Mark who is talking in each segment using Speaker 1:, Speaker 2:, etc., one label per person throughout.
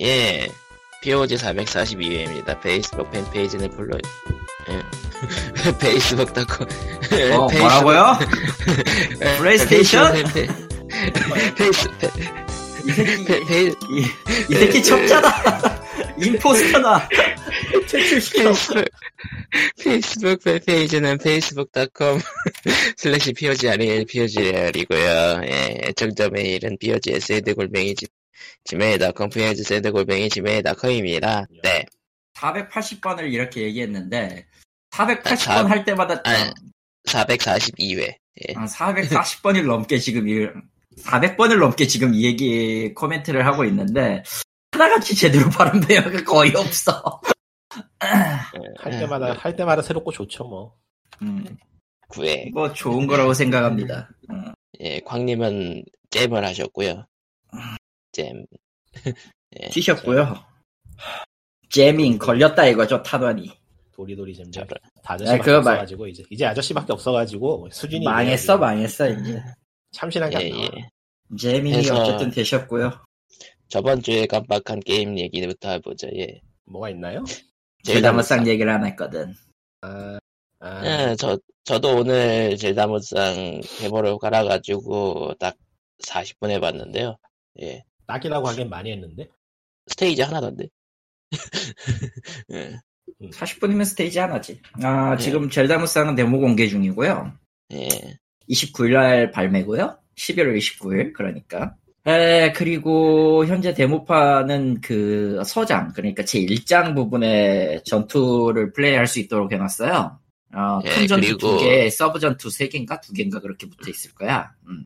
Speaker 1: 예, POG 442회입니다. 페이스북 팬페이지는 불러, 예. 페이스북 닷컴.
Speaker 2: 어, 뭐라고요? 플레이스테이션?
Speaker 1: 페이스, 페,
Speaker 2: 이 새끼,
Speaker 1: 페, 페이,
Speaker 2: 이, 이 새끼 첩자다. 임포스터다. 퇴출시켜.
Speaker 1: 페이스북, 페이스북 팬페이지는 facebook.com 슬래시 POG 아니엘 POGR이고요. 예, 애청자 메일은 POG SAD 골뱅이 지메일.com POG SAD 골뱅이 지메일.com입니다. 네.
Speaker 2: 480번을 이렇게 얘기했는데, 480번
Speaker 1: 사-
Speaker 2: 할 때마다,
Speaker 1: 아, 442회. 예.
Speaker 2: 440번을 넘게 지금 이, 400번을 넘게 지금 이 얘기 코멘트를 하고 있는데, 하나같이 제대로 발음 배우가 거의 없어.
Speaker 3: 할 때마다 할 때마다 새롭고 좋죠 뭐.
Speaker 2: 음,
Speaker 1: 9회.
Speaker 2: 뭐 좋은 거라고 생각합니다. 음,
Speaker 1: 예, 광님은 잼을 하셨고요. 잼. 예,
Speaker 2: 튀셨고요. 재밍 걸렸다 이거죠, 타던이.
Speaker 3: 도리도리 잼.
Speaker 1: 저런.
Speaker 3: 다
Speaker 2: 아,
Speaker 3: 아저씨밖에
Speaker 2: 말-
Speaker 3: 없어가지고 이제 이제 아저씨밖에 없어가지고 수준이
Speaker 2: 망했어. 망했어, 이제.
Speaker 3: 참신한 게
Speaker 1: 예. 예. 그래서-
Speaker 2: 어쨌든 되셨고요.
Speaker 1: 저번 주에 깜빡한 게임 얘기부터 해보죠. 예.
Speaker 3: 뭐가 있나요?
Speaker 2: 제다무쌍 얘기를 안 했거든.
Speaker 3: 아, 아
Speaker 1: 예, 저, 저도 오늘 젤다무쌍 데모를 깔아가지고 딱 40분 해봤는데요. 예.
Speaker 3: 딱이라고 하긴 많이 했는데.
Speaker 1: 스테이지 하나던데. 예.
Speaker 2: 40분이면 스테이지 하나지. 아,
Speaker 1: 네.
Speaker 2: 지금 젤다무쌍은 데모 공개 중이고요.
Speaker 1: 예.
Speaker 2: 29일날 발매고요. 11월 29일, 그러니까. 에, 그리고 현재 데모판은 그 서장, 그러니까 제 1장 부분에 전투를 플레이할 수 있도록 해놨어요. 어,
Speaker 1: 예,
Speaker 2: 큰 전투
Speaker 1: 그리고-
Speaker 2: 두 개, 서브 전투 세 개인가 두 개인가 그렇게 붙어 있을 거야. 음.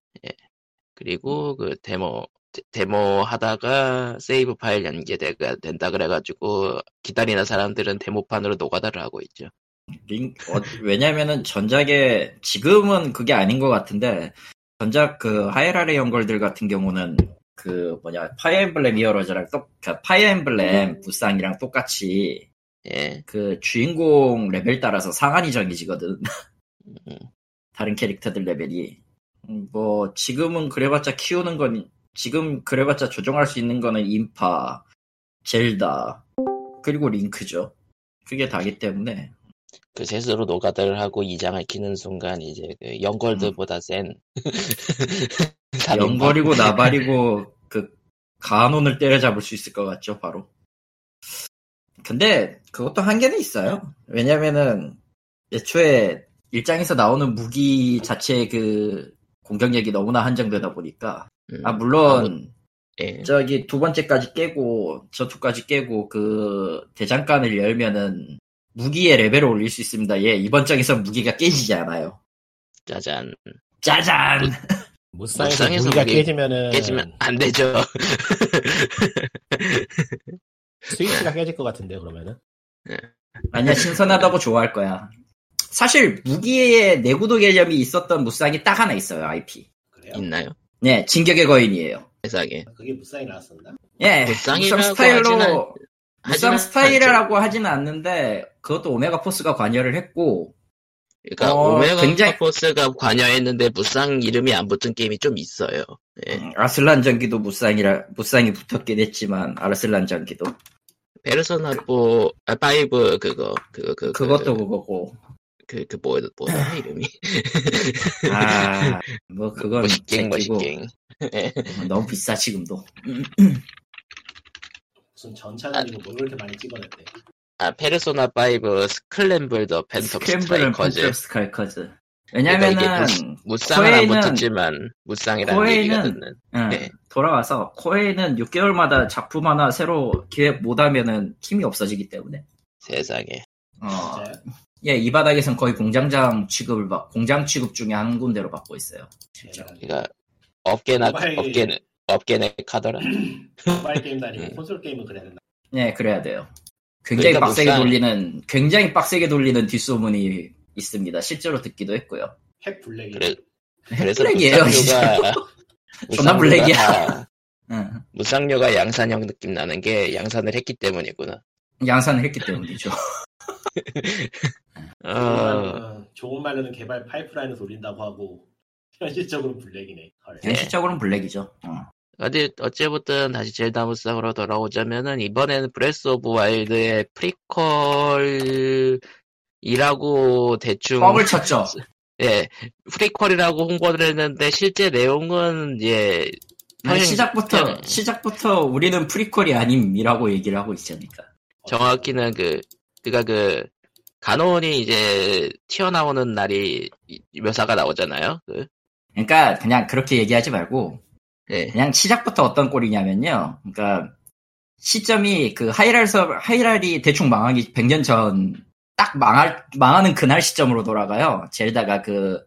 Speaker 1: 그리고 그 데모, 데- 데모 하다가 세이브 파일 연계가 된다 그래가지고 기다리는 사람들은 데모판으로 노가다를 하고 있죠.
Speaker 2: 링, 어, 왜냐면은 전작에, 지금은 그게 아닌 것 같은데, 전작 그 하이랄의 영걸들 같은 경우는 그 뭐냐, Fire Emblem Heroes랑 똑, 그 Fire Emblem 무쌍이랑 똑같이
Speaker 1: 예.
Speaker 2: 그 주인공 레벨 따라서 상한이 정해지거든.
Speaker 1: 음.
Speaker 2: 다른 캐릭터들 레벨이. 음, 뭐, 지금은 그래봤자 키우는 건, 지금 그래봤자 조정할 수 있는 거는 인파, 젤다, 그리고 링크죠. 그게 다기 때문에.
Speaker 1: 그 셋으로 노가다를 하고 이장을 키는 순간 이제 그 영걸들보다 센 삼인방.
Speaker 2: 영걸이고 나발이고 그 간혼을 때려잡을 수 있을 것 같죠 바로 근데 그것도 한계는 있어요 왜냐면은 애초에 일장에서 나오는 무기 자체의 그 공격력이 너무나 한정되다 보니까
Speaker 1: 음.
Speaker 2: 아 물론
Speaker 1: 예.
Speaker 2: 저기 두 번째까지 깨고 전투까지 깨고 그 대장간을 열면은 무기의 레벨을 올릴 수 있습니다 예 이번 장에서 무기가 깨지지 않아요
Speaker 1: 짜잔.
Speaker 2: 짜잔
Speaker 3: 무쌍에서
Speaker 1: 무쌍에서
Speaker 3: 무기가
Speaker 1: 무기
Speaker 3: 깨지면은
Speaker 1: 깨지면 안 되죠.
Speaker 3: 스위치가 깨질 것 같은데 그러면은.
Speaker 2: 아니야 신선하다고 좋아할 거야. 사실 무기의 내구도 개념이 있었던 무쌍이 딱 하나 있어요 IP.
Speaker 3: 그래요?
Speaker 1: 있나요?
Speaker 2: 네 진격의 거인이에요.
Speaker 1: 세상에.
Speaker 3: 그게 무쌍이 나왔었나?
Speaker 2: 예
Speaker 1: 무쌍이라고
Speaker 2: 무쌍 스타일로
Speaker 1: 하지는-
Speaker 2: 무쌍
Speaker 1: 하지는
Speaker 2: 스타일이라고 하지는 않는데 그것도 오메가 포스가 관여를 했고
Speaker 1: 그러니까
Speaker 2: 어,
Speaker 1: 오메가
Speaker 2: 굉장히-
Speaker 1: 포스가 관여했는데 무쌍 이름이 안 붙은 게임이 좀 있어요. 예.
Speaker 2: 음, 아슬란 전기도 무쌍이라 무쌍이 붙었긴 했지만 아슬란 전기도
Speaker 1: 페르소나 4, 아, 5 그거 그거 그
Speaker 2: 그것도 그거고
Speaker 1: 그 그 뭐 뭐더라 이름이
Speaker 2: 아 뭐 그건
Speaker 1: 멋있갱 멋있갱. 예.
Speaker 2: 너무 비싸 지금도
Speaker 3: 무슨 전차들이고 뭘 그렇게 많이 찍어냈대.
Speaker 1: 아 페르소나 5 스클램블 더 팬텀 스트라이커즈.
Speaker 2: 팬텀 스카이커즈
Speaker 1: 그러니까
Speaker 2: 왜냐면은
Speaker 1: 무쌍은 안
Speaker 2: 코에이는-
Speaker 1: 붙었지만 무쌍이라는
Speaker 2: 코에이는-
Speaker 1: 얘기가 듣는.
Speaker 2: 응,
Speaker 1: 네.
Speaker 2: 돌아와서 코에이는 6개월마다 작품 하나 새로 기획 못하면은 팀이 없어지기 때문에
Speaker 1: 세상에.
Speaker 2: 어,
Speaker 3: 진짜요?
Speaker 2: 예, 이 바닥에선 거의 공장장 취급을 받 공장 취급 중에 한 군데로 받고 있어요.
Speaker 3: 진짜.
Speaker 1: 그러니까 업계나
Speaker 3: 모바일-
Speaker 1: 업계는 업계내 카더라.
Speaker 3: 모바일 게임도 아니고
Speaker 1: 음.
Speaker 3: 콘솔 게임은 그래야 된다.
Speaker 2: 네, 그래야 돼요. 굉장히
Speaker 1: 그러니까
Speaker 2: 빡세게
Speaker 1: 무쌍-
Speaker 2: 돌리는 굉장히 빡세게 돌리는 뒷소문이 있습니다. 실제로 듣기도 했고요.
Speaker 3: 핵 블랙이.
Speaker 1: 그래 그래서
Speaker 2: 블랙이에요, 존나 블랙이야.
Speaker 1: 다
Speaker 2: 응,
Speaker 1: 무쌍류가 양산형 느낌 나는 게 양산을 했기 때문이구나.
Speaker 2: 양산을 했기 때문이죠.
Speaker 1: 어,
Speaker 3: 어, 좋은 말로는 개발 파이프라인을 돌린다고 하고 현실적으로는 블랙이네. 헐.
Speaker 1: 네.
Speaker 2: 현실적으로는 블랙이죠. 어.
Speaker 1: 어디 어째부든 다시 젤다 무쌍으로 돌아오자면은 이번에는 Breath of Wild의 프리퀄이라고 대충
Speaker 2: 뻥을 쳤죠.
Speaker 1: 예 프리퀄이라고 홍보를 했는데 실제 내용은 예
Speaker 2: 아니,
Speaker 1: 평행-
Speaker 2: 시작부터
Speaker 1: 평행-
Speaker 2: 시작부터 우리는 프리퀄이 아님이라고 얘기를 하고 있으니까.
Speaker 1: 정확히는 그 그가 그 가논이 이제 튀어나오는 날이 이- 묘사가 나오잖아요. 그
Speaker 2: 그러니까 그냥 그렇게 얘기하지 말고
Speaker 1: 예.
Speaker 2: 그냥 시작부터 어떤 꼴이냐면요. 그러니까 시점이 그 하이랄 서 하이랄이 대충 망하기 100년 전 딱 망할 망하는 그날 시점으로 돌아가요. 젤다가 그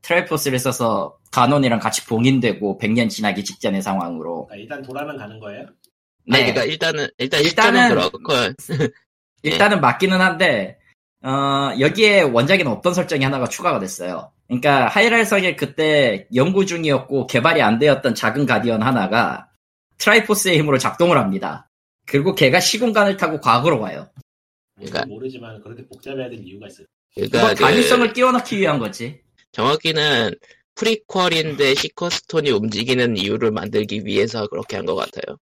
Speaker 2: Triforce를 써서 가논이랑 같이 봉인되고 100년 지나기 직전의 상황으로.
Speaker 3: 그러니까 일단 돌아는 가는 거예요?
Speaker 1: 아니
Speaker 2: 네.
Speaker 1: 그러니까 일단은 일단
Speaker 2: 일단은-
Speaker 1: 일단은 그렇고
Speaker 2: 일단은 맞기는 한데 어, 여기에 원작에는 없던 설정이 하나가 추가가 됐어요. 그러니까 하이랄성에 그때 연구 중이었고 개발이 안 되었던 작은 가디언 하나가 Triforce의 힘으로 작동을 합니다. 그리고 걔가 시공간을 타고 과거로.
Speaker 3: 뭔지
Speaker 1: 그러니까-
Speaker 3: 모르지만 그렇게 복잡해야 될 이유가 있어요.
Speaker 1: 그러니까 그
Speaker 2: 당위성을 끼워넣기 위한 거지.
Speaker 1: 정확히는 프리퀄인데 시커스톤이 움직이는 이유를 만들기 위해서 그렇게 한 것 같아요.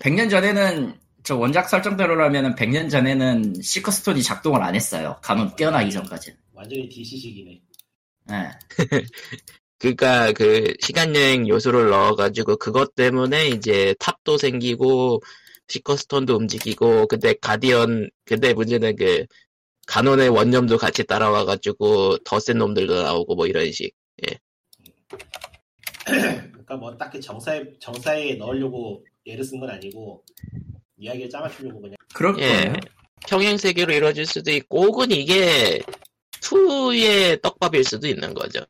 Speaker 2: 100년 전에는 저 원작 설정대로라면 100년 전에는 시커스톤이 작동을 안 했어요. 가면 깨어나기 전까지.
Speaker 3: 완전히 DC식이네.
Speaker 2: 예.
Speaker 1: 그러니까 그 시간 여행 요소를 넣어가지고 그것 때문에 이제 탑도 생기고 시커스톤도 움직이고 근데 가디언 근데 문제는 그 간혼의 원념도 같이 따라와가지고 더 센 놈들도 나오고 뭐 이런 식.
Speaker 3: 그러니까 뭐 딱히 정사에 정사에 넣으려고 예를 쓴 건 아니고 이야기를 짜맞추려고 그냥
Speaker 2: 그럴
Speaker 1: 예.
Speaker 2: 거예요.
Speaker 1: 평행 세계로 이루어질 수도 있고 혹은 이게 2의 떡밥일 수도 있는 거죠.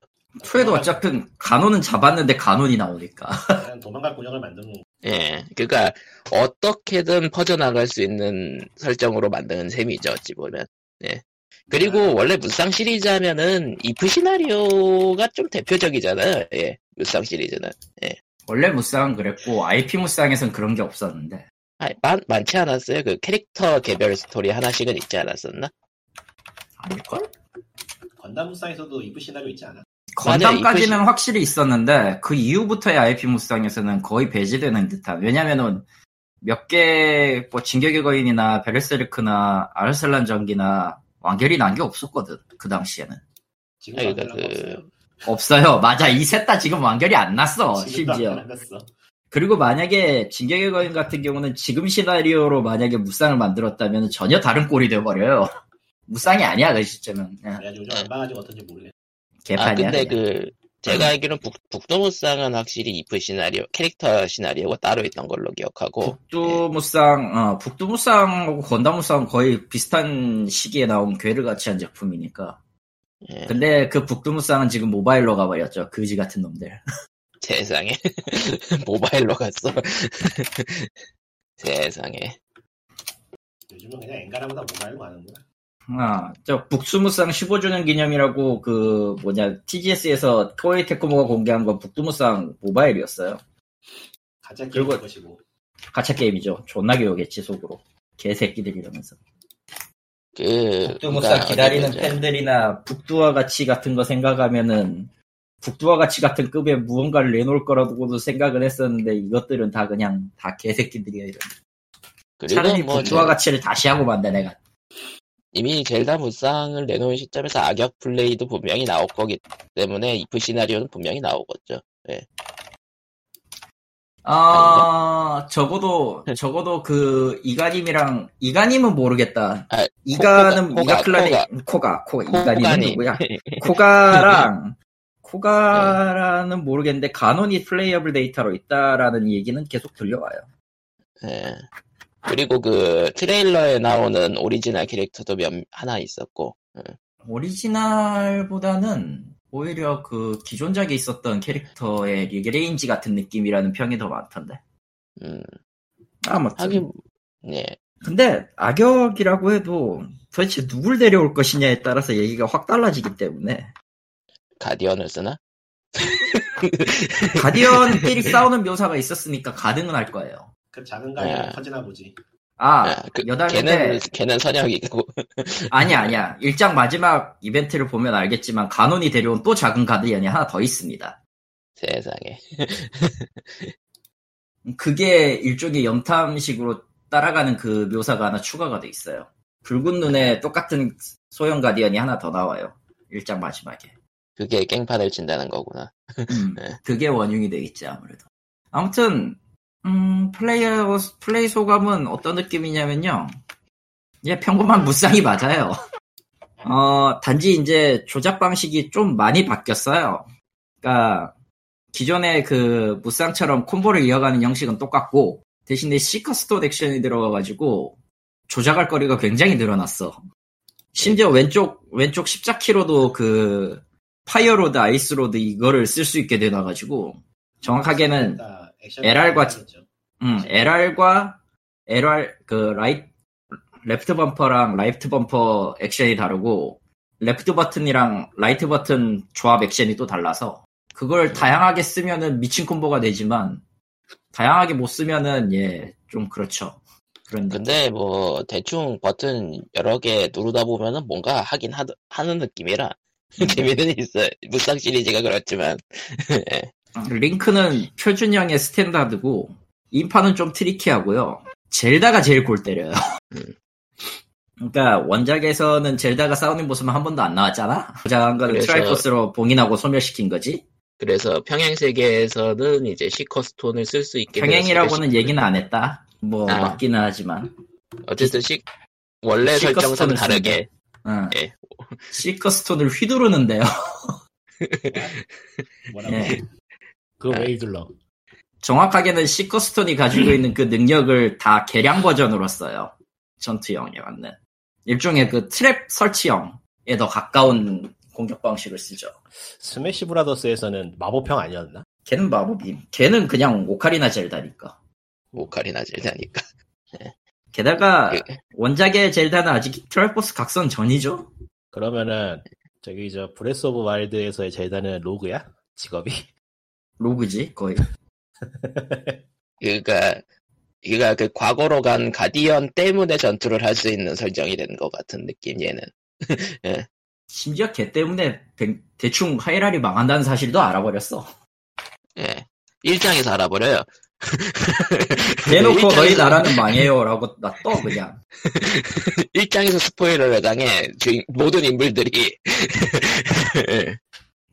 Speaker 2: 투에도 어차피 간호는 잡았는데 간혼이 나오니까.
Speaker 3: 그냥 도망갈 구역을 만드는 거.
Speaker 1: 예, 그러니까 어떻게든 퍼져나갈 수 있는 설정으로 만드는 셈이죠, 어찌 보면. 예. 그리고 원래 무쌍 시리즈 하면은 이프 시나리오가 좀 대표적이잖아요. 예, 무쌍 시리즈는.
Speaker 2: 원래 무쌍은 그랬고 IP 무쌍에선 그런 게 없었는데.
Speaker 1: 아, 많, 많지 않았어요? 그 캐릭터 개별 스토리 하나씩은 있지 않았었나?
Speaker 2: 아닐걸?
Speaker 3: 건담 무쌍에서도 이프 시나리오 있지 않아?
Speaker 2: 건담까지는 확실히 있었는데 그 이후부터의 IP 무쌍에서는 거의 배제되는 듯한 왜냐면은 몇 개 뭐 진격의 거인이나 베르세르크나 아르셀란 전기나 완결이 난 게 없었거든 그 당시에는
Speaker 3: 지금
Speaker 1: 아니, 그러니까
Speaker 3: 거
Speaker 1: 그-
Speaker 3: 없어요.
Speaker 2: 맞아 이 셋 다 지금 완결이 안 났어
Speaker 3: 지금도
Speaker 2: 심지어
Speaker 3: 완결 안 났어.
Speaker 2: 그리고 만약에 진격의 거인 같은 경우는 지금 시나리오로 만약에 무쌍을 만들었다면 전혀 다른 꼴이 돼버려요 무쌍이 아니야 그 시점은 그냥
Speaker 3: 내가 요즘 안 봐가지고 어떤지 모르겠어.
Speaker 2: 개판이야
Speaker 1: 아, 근데
Speaker 2: 그냥.
Speaker 1: 그, 제가 알기로는 북, 북도 무쌍은 확실히 이프 시나리오, 캐릭터 시나리오가 따로 있던 걸로 기억하고.
Speaker 2: 북두 무쌍, 어, 북두 무쌍하고 건담 무쌍 거의 비슷한 시기에 나온 괴를 같이 한 제품이니까.
Speaker 1: 예,
Speaker 2: 근데 그 북두 무쌍은 지금 모바일로 가버렸죠. 그지 같은 놈들.
Speaker 1: 세상에. 모바일로 갔어. 세상에.
Speaker 3: 요즘은 그냥 엔간하면 다 모바일로 가는구나.
Speaker 2: 아, 저 북두 무쌍 15주년 기념이라고 그 뭐냐 TGS에서 코에이 테크모가 공개한 건 북두 무쌍 모바일이었어요.
Speaker 3: 가짜 게임
Speaker 2: 그리고-
Speaker 3: 것이고.
Speaker 2: 가챠 게임이죠. 존나 개 욕했지 속으로. 개새끼들 이러면서.
Speaker 1: 그.
Speaker 2: 북두 무쌍 기다리는. 팬들이나 북두와 같이 같은 거 생각하면은 북두와 같이 같은 급의 무언가를 내놓을 거라고도 생각을 했었는데 이것들은 다 그냥 다 개새끼들이야 이런. 차라리
Speaker 1: 뭐,
Speaker 2: 북두와
Speaker 1: 저-
Speaker 2: 가치를 다시 하고 만다 내가.
Speaker 1: 이미 젤다 무쌍을 내놓은 시점에서 악역 플레이도 분명히 나올 거기 때문에 이프 시나리오는 분명히 나오겠죠.
Speaker 2: 아 적어도 적어도 그 이가님이랑 이가님은 모르겠다.
Speaker 1: 아,
Speaker 2: 이가는
Speaker 1: 코가,
Speaker 2: 이가 클라리
Speaker 1: 코가.
Speaker 2: 코가 코가
Speaker 1: 코가니.
Speaker 2: 이가님은 누구야? 코가랑 코가라는 모르겠는데 가논이 playable 데이터로 있다라는 얘기는 계속 들려와요.
Speaker 1: 예. 그리고 그 트레일러에 나오는 오리지널 캐릭터도 몇, 하나 있었고.
Speaker 2: 오리지널보다는 오히려 그 기존작에 있었던 캐릭터의 rearrange 같은 느낌이라는 평이 더 많던데.
Speaker 1: 음,
Speaker 2: 아무튼.
Speaker 1: 하긴, 예.
Speaker 2: 근데 악역이라고 해도 도대체 누굴 데려올 것이냐에 따라서 얘기가 확 달라지기 때문에
Speaker 1: 가디언을 쓰나?
Speaker 2: 가디언끼리 싸우는 묘사가 있었으니까 가능은 할 거예요.
Speaker 3: 그 작은 가게는
Speaker 1: 예.
Speaker 3: 커지나 보지.
Speaker 2: 아,
Speaker 1: 아, 그,
Speaker 2: 여담인데
Speaker 1: 걔는, 걔는 선역이고.
Speaker 2: 아니야 아니야. 일장 마지막 이벤트를 보면 알겠지만 가논이 데려온 또 작은 가디언이 하나 더 있습니다.
Speaker 1: 세상에.
Speaker 2: 그게 일종의 염탐식으로 따라가는 그 묘사가 하나 추가가 돼 있어요. 붉은 눈에 똑같은 소형 가디언이 하나 더 나와요. 일장 마지막에.
Speaker 1: 그게 깽판을 친다는 거구나.
Speaker 2: 음,
Speaker 1: 네.
Speaker 2: 그게 원흉이 되겠지 아무래도. 아무튼 음, 플레이어 플레이 소감은 어떤 느낌이냐면요. 예, 평범한 무쌍이 맞아요. 어, 단지 이제 조작 방식이 좀 많이 바뀌었어요. 그러니까 기존의 그 무쌍처럼 콤보를 이어가는 형식은 똑같고 대신에 시커스톤 액션이 들어가가지고 조작할 거리가 굉장히 늘어났어. 심지어 왼쪽 왼쪽 십자키로도 그 fire rod, ice rod 이거를 쓸 수 있게 돼놔가지고 정확하게는
Speaker 3: 다 액션
Speaker 2: LR 과
Speaker 3: 하겠죠.
Speaker 2: 음, LR과 LR 그 라이 left bumper랑 right bumper 액션이 다르고 left button이랑 right button 조합 액션이 또 달라서 그걸 다양하게 쓰면은 미친 콤보가 되지만 다양하게 못 쓰면은 예 좀 그렇죠. 그런데
Speaker 1: 근데 뭐 대충 버튼 여러 개 누르다 보면은 뭔가 하긴 하, 하는 느낌이라 재미는 있어요. 무쌍 시리즈가 그렇지만
Speaker 2: 링크는 표준형의 standard고 인파는 좀 tricky하고요. 젤다가 제일 골 때려요.
Speaker 1: 음.
Speaker 2: 그러니까 원작에서는 젤다가 싸우는 모습은 한 번도 안 나왔잖아. 조작한 거는
Speaker 1: 그래서-
Speaker 2: Triforce로 봉인하고 소멸시킨 거지.
Speaker 1: 그래서 평행 세계에서는 이제 시커스톤을 쓸 수 있게
Speaker 2: 평행이라고는 얘기는 안 했다. 뭐
Speaker 1: 아.
Speaker 2: 맞기는 하지만.
Speaker 1: 어쨌든 시 원래 설정상 다르게.
Speaker 2: 응.
Speaker 1: 예.
Speaker 2: 시커스톤을 휘두르는데요.
Speaker 3: 뭐라고?
Speaker 2: 예.
Speaker 4: 그거
Speaker 1: 아.
Speaker 4: 왜 눌러?
Speaker 2: 정확하게는 시커스톤이 가지고 있는 그 능력을 다 개량 버전으로 써요. 전투형에 맞는. 일종의 그 트랩 설치형에 더 가까운 공격 방식을 쓰죠.
Speaker 4: Smash Brothers에서는 마법형 아니었나?
Speaker 2: 걔는 마법임. 걔는 그냥 오카리나 젤다니까.
Speaker 1: 오카리나 젤다니까.
Speaker 2: 게다가
Speaker 1: 그-
Speaker 2: 원작의 젤다는 아직 Triforce 각성 전이죠?
Speaker 4: 그러면은 저기 저 Breath of Wild에서의 젤다는 rogue야? 직업이?
Speaker 2: rogue지 거의.
Speaker 1: 그러니까 그러니까 그 과거로 간 가디언 때문에 전투를 할 수 있는 설정이 된 것 같은 느낌 얘는.
Speaker 2: 심지어 걔 때문에 대- 대충 하이랄이 망한다는 사실도 알아버렸어.
Speaker 1: 예. 일장에서 알아버려요.
Speaker 2: 대놓고
Speaker 1: 일장에서-
Speaker 2: 너희 나라는 망해요라고 놔둬 그냥.
Speaker 1: 일장에서 스포일러를 당해 주인- 모든 인물들이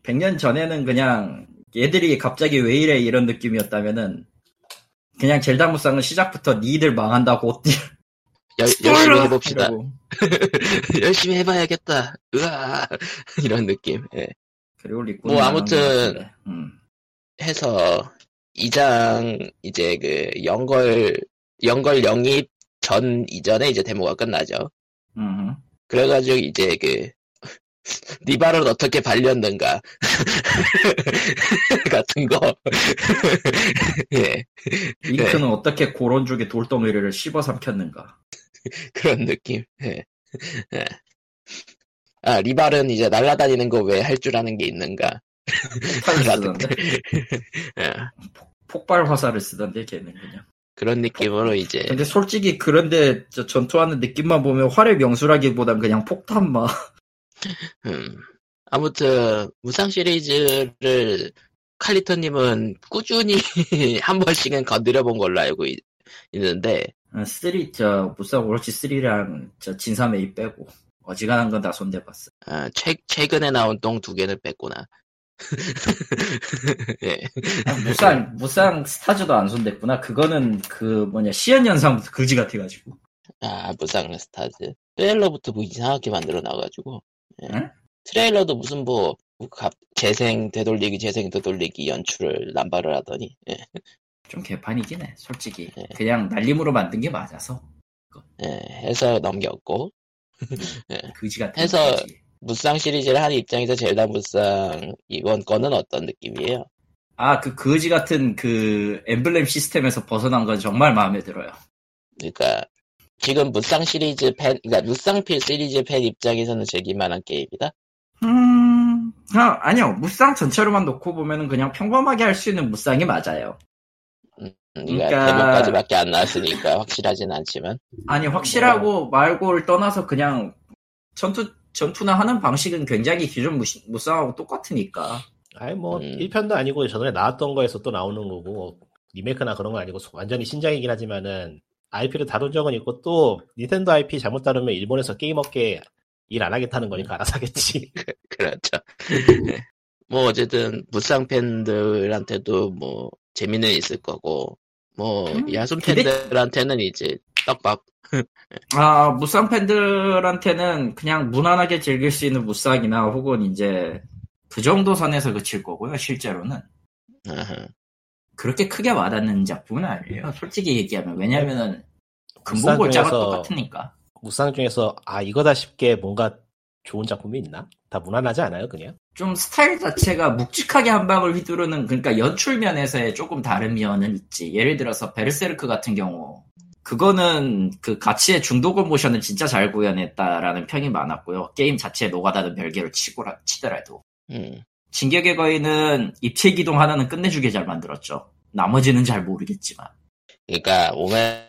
Speaker 2: 100년 전에는 그냥 얘들이 갑자기 왜 이래 이런 느낌이었다면은 그냥 젤다 무쌍은 시작부터 니들 망한다고
Speaker 1: 열, 열심히 해봅시다. 열심히 해봐야겠다. 으아 이런 느낌. 예.
Speaker 2: 그리고
Speaker 1: 뭐 아무튼.
Speaker 2: 음.
Speaker 1: 해서 2장 이제 그 연걸 연걸 영입 전 이전에 이제 데모가 끝나죠.
Speaker 2: 음.
Speaker 1: 그래가지고 이제 그 리바를 어떻게 발렸는가 같은 거. 예
Speaker 2: 링크는 어떻게 고론족의 돌덩이를 씹어 삼켰는가.
Speaker 1: 그런 느낌. 예. 예. 아 리발은 이제 날아다니는 거 왜 할 줄 아는 게 있는가.
Speaker 2: 폭발을 쓰던데.
Speaker 1: 예.
Speaker 2: 폭발 화살을 쓰던데 걔는 그냥.
Speaker 1: 그런 느낌으로 이제
Speaker 2: 근데 솔직히 그런데 저 전투하는 느낌만 보면 활의 명수라기보단 그냥 폭탄만.
Speaker 1: 음. 아무튼 무상 시리즈를 칼리터님은 꾸준히 한 번씩은 건드려 본 걸로 알고 있, 는데
Speaker 2: three 저 무쌍 오로치 3랑 저 진삼 eight 빼고 어지간한 건 다 손대봤어.
Speaker 1: 아, 최, 최근에 나온 똥 두 개는 뺐구나. 예.
Speaker 2: 아, 무쌍 무쌍 Stars도 안 손댔구나. 그거는 그 뭐냐 시연 영상부터 그지 같아가지고.
Speaker 1: 아 무쌍 Stars 트레일러부터 뭐 이상하게 만들어 놔가지고 예.
Speaker 2: 응?
Speaker 1: 트레일러도 무슨 뭐 갑- 재생 되돌리기 재생 되돌리기 연출을 남발을 하더니 예.
Speaker 2: 좀 개판이긴 해, 솔직히.
Speaker 1: 네.
Speaker 2: 그냥 날림으로 만든 게 맞아서.
Speaker 1: 예, 해서 넘겼고
Speaker 2: 그지 같은
Speaker 1: 해서-
Speaker 2: 거지.
Speaker 1: 무쌍 시리즈를 한 입장에서 젤다 무쌍 이번 거는 어떤 느낌이에요?
Speaker 2: 아, 그 거지 같은 그 엠블렘 시스템에서 벗어난 건 정말 마음에 들어요.
Speaker 1: 그러니까 지금 무쌍 시리즈 팬, 그러니까 무쌍필 시리즈 팬 입장에서는 즐길만한 게임이다.
Speaker 2: 음, 아, 아니요. 무쌍 전체로만 놓고 보면은 그냥 평범하게 할 수 있는 무쌍이 맞아요.
Speaker 1: 음, 그러니까
Speaker 2: 그러니까-
Speaker 1: 대목까지밖에 안 나왔으니까 확실하진 않지만
Speaker 2: 아니, 확실하고 말고를 떠나서 그냥 전투, 전투나 하는 방식은 굉장히 기존 무, 무쌍하고 똑같으니까.
Speaker 4: 아니 뭐
Speaker 1: 음.
Speaker 4: 1편도 아니고 저번에 나왔던 거에서 또 나오는 거고 리메이크나 그런 건 아니고 완전히 신작이긴 하지만은 IP를 다룬 적은 있고 또 닌텐도 IP 잘못 다루면 일본에서 게임 업계 일 안 하겠다는 거니까 알아서 하겠지.
Speaker 1: 그렇죠. 뭐 어쨌든 무쌍 팬들한테도 뭐 재미는 있을 거고 뭐
Speaker 2: 음,
Speaker 1: 야숨 팬들한테는 이제 떡밥.
Speaker 2: 아, 무쌍 팬들한테는 그냥 무난하게 즐길 수 있는 무쌍이나 혹은 이제 그 정도 선에서 그칠 거고요, 실제로는.
Speaker 1: 아하.
Speaker 2: 그렇게 크게 와닿는 작품은 아니에요. 솔직히 얘기하면. 왜냐면은
Speaker 4: 무쌍
Speaker 2: 근본 골자가
Speaker 4: 중에서-
Speaker 2: 똑같으니까.
Speaker 4: 무쌍 중에서 아 이거다 싶게 뭔가 좋은 작품이 있나? 다 무난하지 않아요, 그냥?
Speaker 2: 좀 스타일 자체가 묵직하게 한 방을 휘두르는 그러니까 연출 면에서의 조금 다른 면은 있지. 예를 들어서 베르세르크 같은 경우 그거는 그 가츠의 중대검 모션을 진짜 잘 구현했다라는 평이 많았고요. 게임 자체에 노가다는 별개로 치고라 치더라도
Speaker 1: 음.
Speaker 2: 진격의 거인은 입체 기동 하나는 끝내주게 잘 만들었죠. 나머지는 잘 모르겠지만
Speaker 1: 그러니까 오메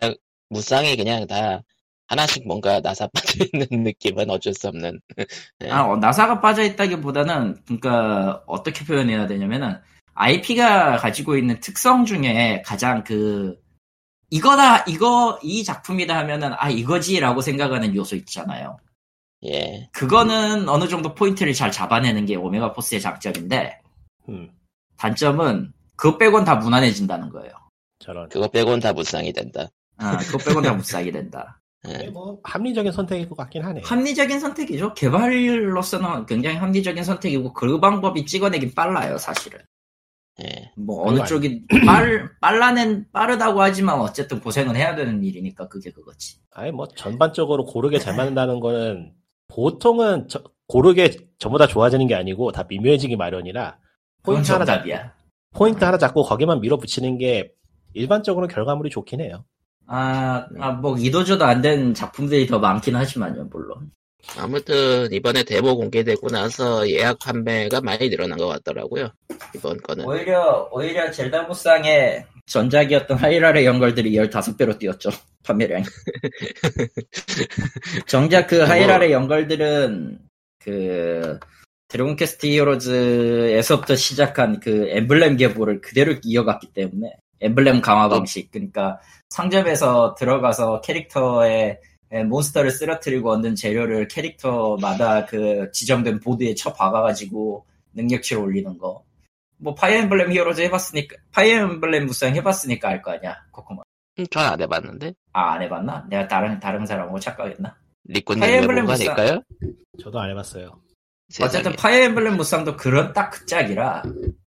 Speaker 1: 무쌍이 그냥 다 하나씩 뭔가 나사 빠져 있는 느낌은 어쩔 수 없는. 네.
Speaker 2: 아, 어, 나사가 빠져 있다기보다는, 그니까, 어떻게 표현해야 되냐면은, IP가 가지고 있는 특성 중에 가장 그, 이거다, 이거, 이 작품이다 하면은, 아, 이거지라고 생각하는 요소 있잖아요.
Speaker 1: 예.
Speaker 2: 그거는 어느 정도 포인트를 잘 잡아내는 게 오메가 포스의 장점인데,
Speaker 4: 음,
Speaker 2: 단점은, 그거 빼곤 다 무난해진다는 거예요.
Speaker 4: 저런.
Speaker 1: 그거 빼곤 다 무쌍이 된다.
Speaker 2: 아, 그거 빼곤 다 무쌍이 된다.
Speaker 1: 예.
Speaker 4: 뭐 합리적인 선택일 것 같긴 하네.
Speaker 2: 합리적인 선택이죠. 개발로서는 굉장히 합리적인 선택이고, 그 방법이 찍어내긴 빨라요, 사실은.
Speaker 1: 예.
Speaker 2: 뭐 어느
Speaker 4: 아니-
Speaker 2: 쪽이 빨 빨라낸 빠르다고 하지만 어쨌든 고생은 해야 되는 일이니까 그게 그거지.
Speaker 4: 아니 뭐 전반적으로 고르게 잘 만든다는 거는 보통은 저- 고르게 전부 다 좋아지는 게 아니고 다 미묘해지기 마련이라 포인트 하나 잡,
Speaker 2: 정답이야.
Speaker 4: 포인트 하나 잡고 거기만 밀어붙이는 게 일반적으로 결과물이 좋긴 해요.
Speaker 2: 아, 아, 뭐 이도저도 안 된 작품들이 더 많긴 하지만요, 물론.
Speaker 1: 아무튼 이번에 데모 공개되고 나서 예약 판매가 많이 늘어난 것 같더라고요. 이번 거는.
Speaker 2: 오히려 오히려 젤다 무쌍의 전작이었던 하이랄의 전설들이 15배로 뛰었죠. 판매량이. 정작 그 하이랄의 전설들은 그 드래곤 퀘스트 히어로즈에서부터 시작한 그 엠블렘 계보를 그대로 이어갔기 때문에 엠블렘 강화 방식 그러니까 상점에서 들어가서 캐릭터의 몬스터를 쓰러뜨리고 얻는 재료를 캐릭터마다 그 지정된 보드에 쳐 박아가지고 능력치를 올리는 거. 뭐 파이어 엠블렘 히어로즈 해봤으니까 파이어 엠블렘 무쌍 해봤으니까 알 거 아니야 코코마.
Speaker 1: 음, 전 안 해봤는데.
Speaker 2: 아 안 해봤나? 내가 다른 다른 사람하고 착각했나? 엠블렘
Speaker 1: 해본 거
Speaker 2: 무쌍.
Speaker 1: 아닐까요?
Speaker 4: 저도 안 해봤어요.
Speaker 2: 어쨌든
Speaker 1: 세상에.
Speaker 2: 파이어 엠블렘 무쌍도 그런 딱 그 짝이라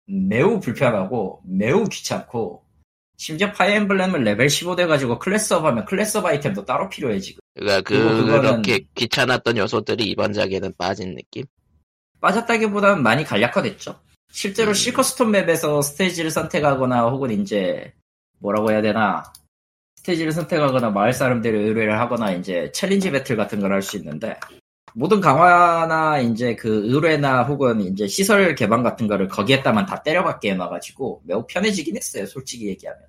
Speaker 2: 매우 불편하고 매우 귀찮고 심지어 파이어 엠블렘은 레벨 15 돼가지고 class up 하면 class up 아이템도 따로 필요해 지금.
Speaker 1: 그러니까
Speaker 2: 그거는-
Speaker 1: 그렇게 귀찮았던 요소들이 이번 작에는 빠진 느낌?
Speaker 2: 빠졌다기보다는 많이 간략화됐죠. 실제로
Speaker 1: 음.
Speaker 2: 시커스톤 map에서 스테이지를 선택하거나 혹은 이제 뭐라고 해야 되나 스테이지를 선택하거나 마을 사람들의 의뢰를 하거나 이제 challenge battle 같은 걸 할 수 있는데 모든 강화나 이제 그 의뢰나 혹은 이제 시설 개방 같은 거를 거기에다만 다 때려박게 해놔가지고 매우 편해지긴 했어요. 솔직히 얘기하면.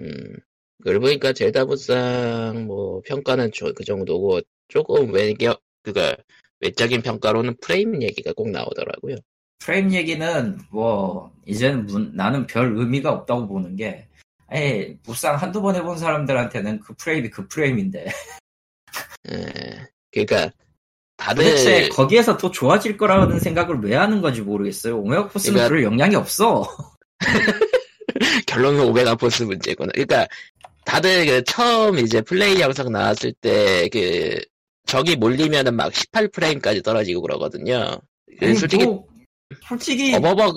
Speaker 1: 음. 그러고 보니까 젤다 무쌍 뭐 평가는 저- 그 정도고 조금 외격 그가 외적인 평가로는 프레임 얘기가 꼭 나오더라고요.
Speaker 2: 프레임 얘기는 뭐 이제는 문- 나는 별 의미가 없다고 보는 게 에이 무쌍 한두 번 해본 사람들한테는 그 프레임이 그 프레임인데
Speaker 1: 예. 그러니까 다들
Speaker 2: 도대체 거기에서 더 좋아질 거라는 생각을 왜 하는 건지 모르겠어요. 오메가 포스는
Speaker 1: 그러니까-
Speaker 2: 그럴 역량이 없어.
Speaker 1: 결론은 오메가 포스 문제구나. 그러니까 다들 그 처음 이제 플레이 영상 나왔을 때 그 적이 몰리면은 막 18프레임까지 떨어지고 그러거든요. 그
Speaker 2: 아니,
Speaker 1: 솔직히
Speaker 2: 뭐, 솔직히
Speaker 1: 어버버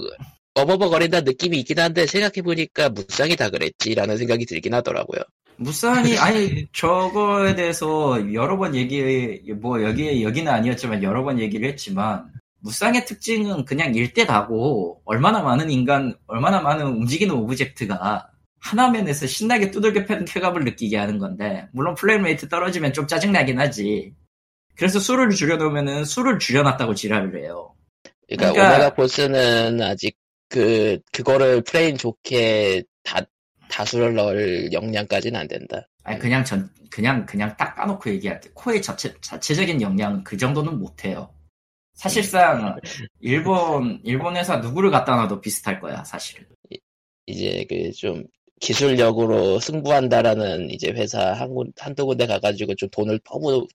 Speaker 1: 어버버 거린다 느낌이 있긴 한데 생각해 보니까 무쌍이 다 그랬지라는 생각이 들긴 하더라고요.
Speaker 2: 무쌍이 아니 저거에 대해서 여러 번 얘기 뭐 여기 여기는 아니었지만 여러 번 얘기를 했지만 무쌍의 특징은 그냥 일대다고 얼마나 많은 인간 얼마나 많은 움직이는 object가 한 화면에서 신나게 두들겨 패는 쾌감을 느끼게 하는 건데 물론 frame rate 떨어지면 좀 짜증나긴 하지. 그래서 수를 줄여놓으면은 수를 줄여놨다고 지랄을 해요.
Speaker 1: 그러니까,
Speaker 2: 그러니까-
Speaker 1: 오메가 포스는 아직 그 그거를 프레임 좋게 다 다수를 넣을 역량까지는 안 된다.
Speaker 2: 아니 그냥 전 그냥 그냥 딱 까놓고 얘기할게 코에이 자체 자체적인 역량 그 정도는 못해요. 사실상 일본 일본 회사 누구를 갖다 놔도 비슷할 거야 사실은.
Speaker 1: 이제 그 좀 기술력으로 승부한다라는 이제 회사 한, 군- 한두 군데 가가지고 좀 돈을 퍼부,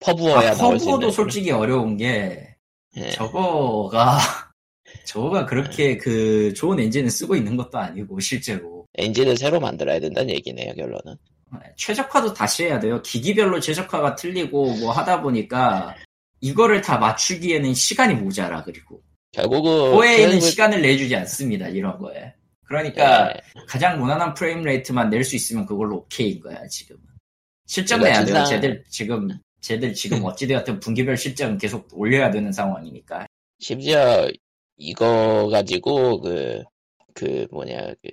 Speaker 1: 퍼부어야
Speaker 2: 아,
Speaker 1: 나올 수 있는.
Speaker 2: 커브도 솔직히 어려운 게
Speaker 1: 예.
Speaker 2: 저거가 저거가 그렇게 그 좋은 엔진을 쓰고 있는 것도 아니고 실제로
Speaker 1: 엔진을 새로 만들어야 된다는 얘기네요, 결론은.
Speaker 2: 최적화도 다시 해야 돼요. 기기별로 최적화가 틀리고 뭐 하다 보니까 이거를 다 맞추기에는 시간이 모자라 그리고
Speaker 1: 결국은.
Speaker 2: 호에이는
Speaker 1: 결국은-
Speaker 2: 시간을 내주지 않습니다 이런 거에. 그러니까
Speaker 1: 예.
Speaker 2: 가장 무난한 프레임 레이트만 낼 수 있으면 그걸로 오케이인 거야 지금은. 실적
Speaker 1: 그러니까
Speaker 2: 내야 돼요. 쟤들 지금 쟤들 지금 어찌되었든 분기별 실적은 계속 올려야 되는 상황이니까.
Speaker 1: 심지어 이거 가지고 그, 그 뭐냐, 그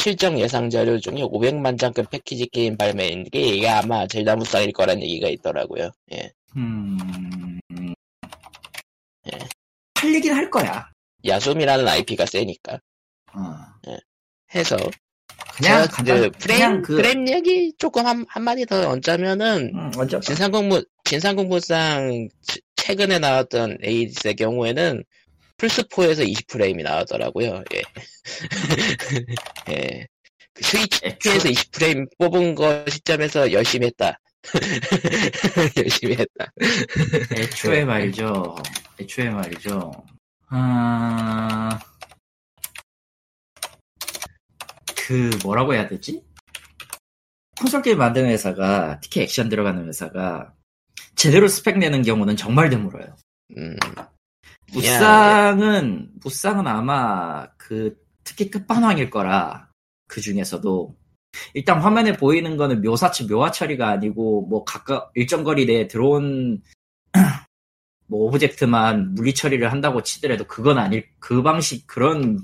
Speaker 1: 실적 예상 자료 중에 500만 장급 패키지 게임 발매인 게 이게 아마 젤다무쌍일 거란 얘기가 있더라고요. 예.
Speaker 2: 음...
Speaker 1: 예.
Speaker 2: 팔리긴 할 거야.
Speaker 1: 야숨이라는 IP가 세니까.
Speaker 2: 어.
Speaker 1: 해서.
Speaker 2: 그냥 간단,
Speaker 1: 그 프레임,
Speaker 2: 그
Speaker 1: 프레임 얘기 조금 한, 한 마디 더 얹자면은,
Speaker 2: 음,
Speaker 1: 진삼국무, 진삼국무쌍 치- 최근에 나왔던 에이디스의 경우에는 플스4에서 20프레임이 나오더라고요. 예. 예. 그 스위치에서 20프레임 뽑은 거 시점에서 열심히 했다. 열심히 했다.
Speaker 2: 애초에 말이죠. 애초에 말이죠. 아... 그 뭐라고 해야 되지? 콘솔 게임 만드는 회사가 특히 액션 들어가는 회사가 제대로 스펙 내는 경우는 정말 드물어요.
Speaker 1: 음,
Speaker 2: 무쌍은 무쌍은 아마 그 특히 끝판왕일 거라 그 중에서도 일단 화면에 보이는 거는 묘사치 묘화 처리가 아니고 뭐 가까 일정 거리 내에 들어온 뭐 object만 물리 처리를 한다고 치더라도 그건 아닐 그 방식 그런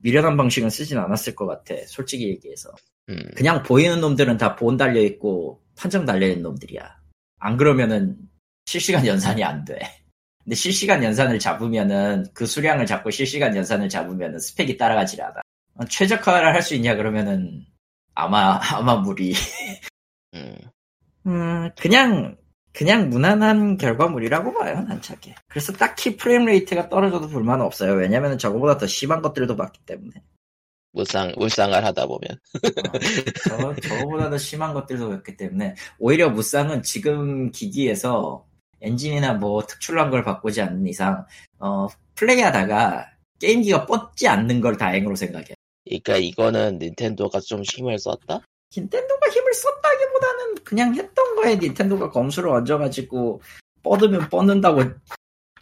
Speaker 2: 미련한 방식은 쓰진 않았을 것 같아 솔직히 얘기해서
Speaker 1: 음.
Speaker 2: 그냥 보이는 놈들은 다본 달려 있고 판정 달려 있는 놈들이야. 안 그러면은 실시간 연산이 안 돼. 근데 실시간 연산을 잡으면은 그 수량을 잡고 실시간 연산을 잡으면은 스펙이 따라가질 않아. 어, 최적화를 할 수 있냐 그러면은 아마 아마 무리.
Speaker 1: 음.
Speaker 2: 음 그냥 그냥 무난한 결과물이라고 봐요 난 저게. 그래서 딱히 frame rate가 떨어져도 불만은 없어요. 왜냐면은 저거보다 더 심한 것들도 봤기 때문에.
Speaker 1: 무쌍, 무쌍을 하다 보면.
Speaker 2: 저, 저거보다 더 심한 것들도 있기 때문에 오히려 무쌍은 지금 기기에서 엔진이나 뭐 특출난 걸 바꾸지 않는 이상 어, 플레이하다가 게임기가 뻗지 않는 걸 다행으로 생각해.
Speaker 1: 그러니까 이거는 닌텐도가 좀 힘을 썼다?
Speaker 2: 닌텐도가 힘을 썼다기보다는 그냥 했던 거에 닌텐도가 검수를 얹어가지고 뻗으면 뻗는다고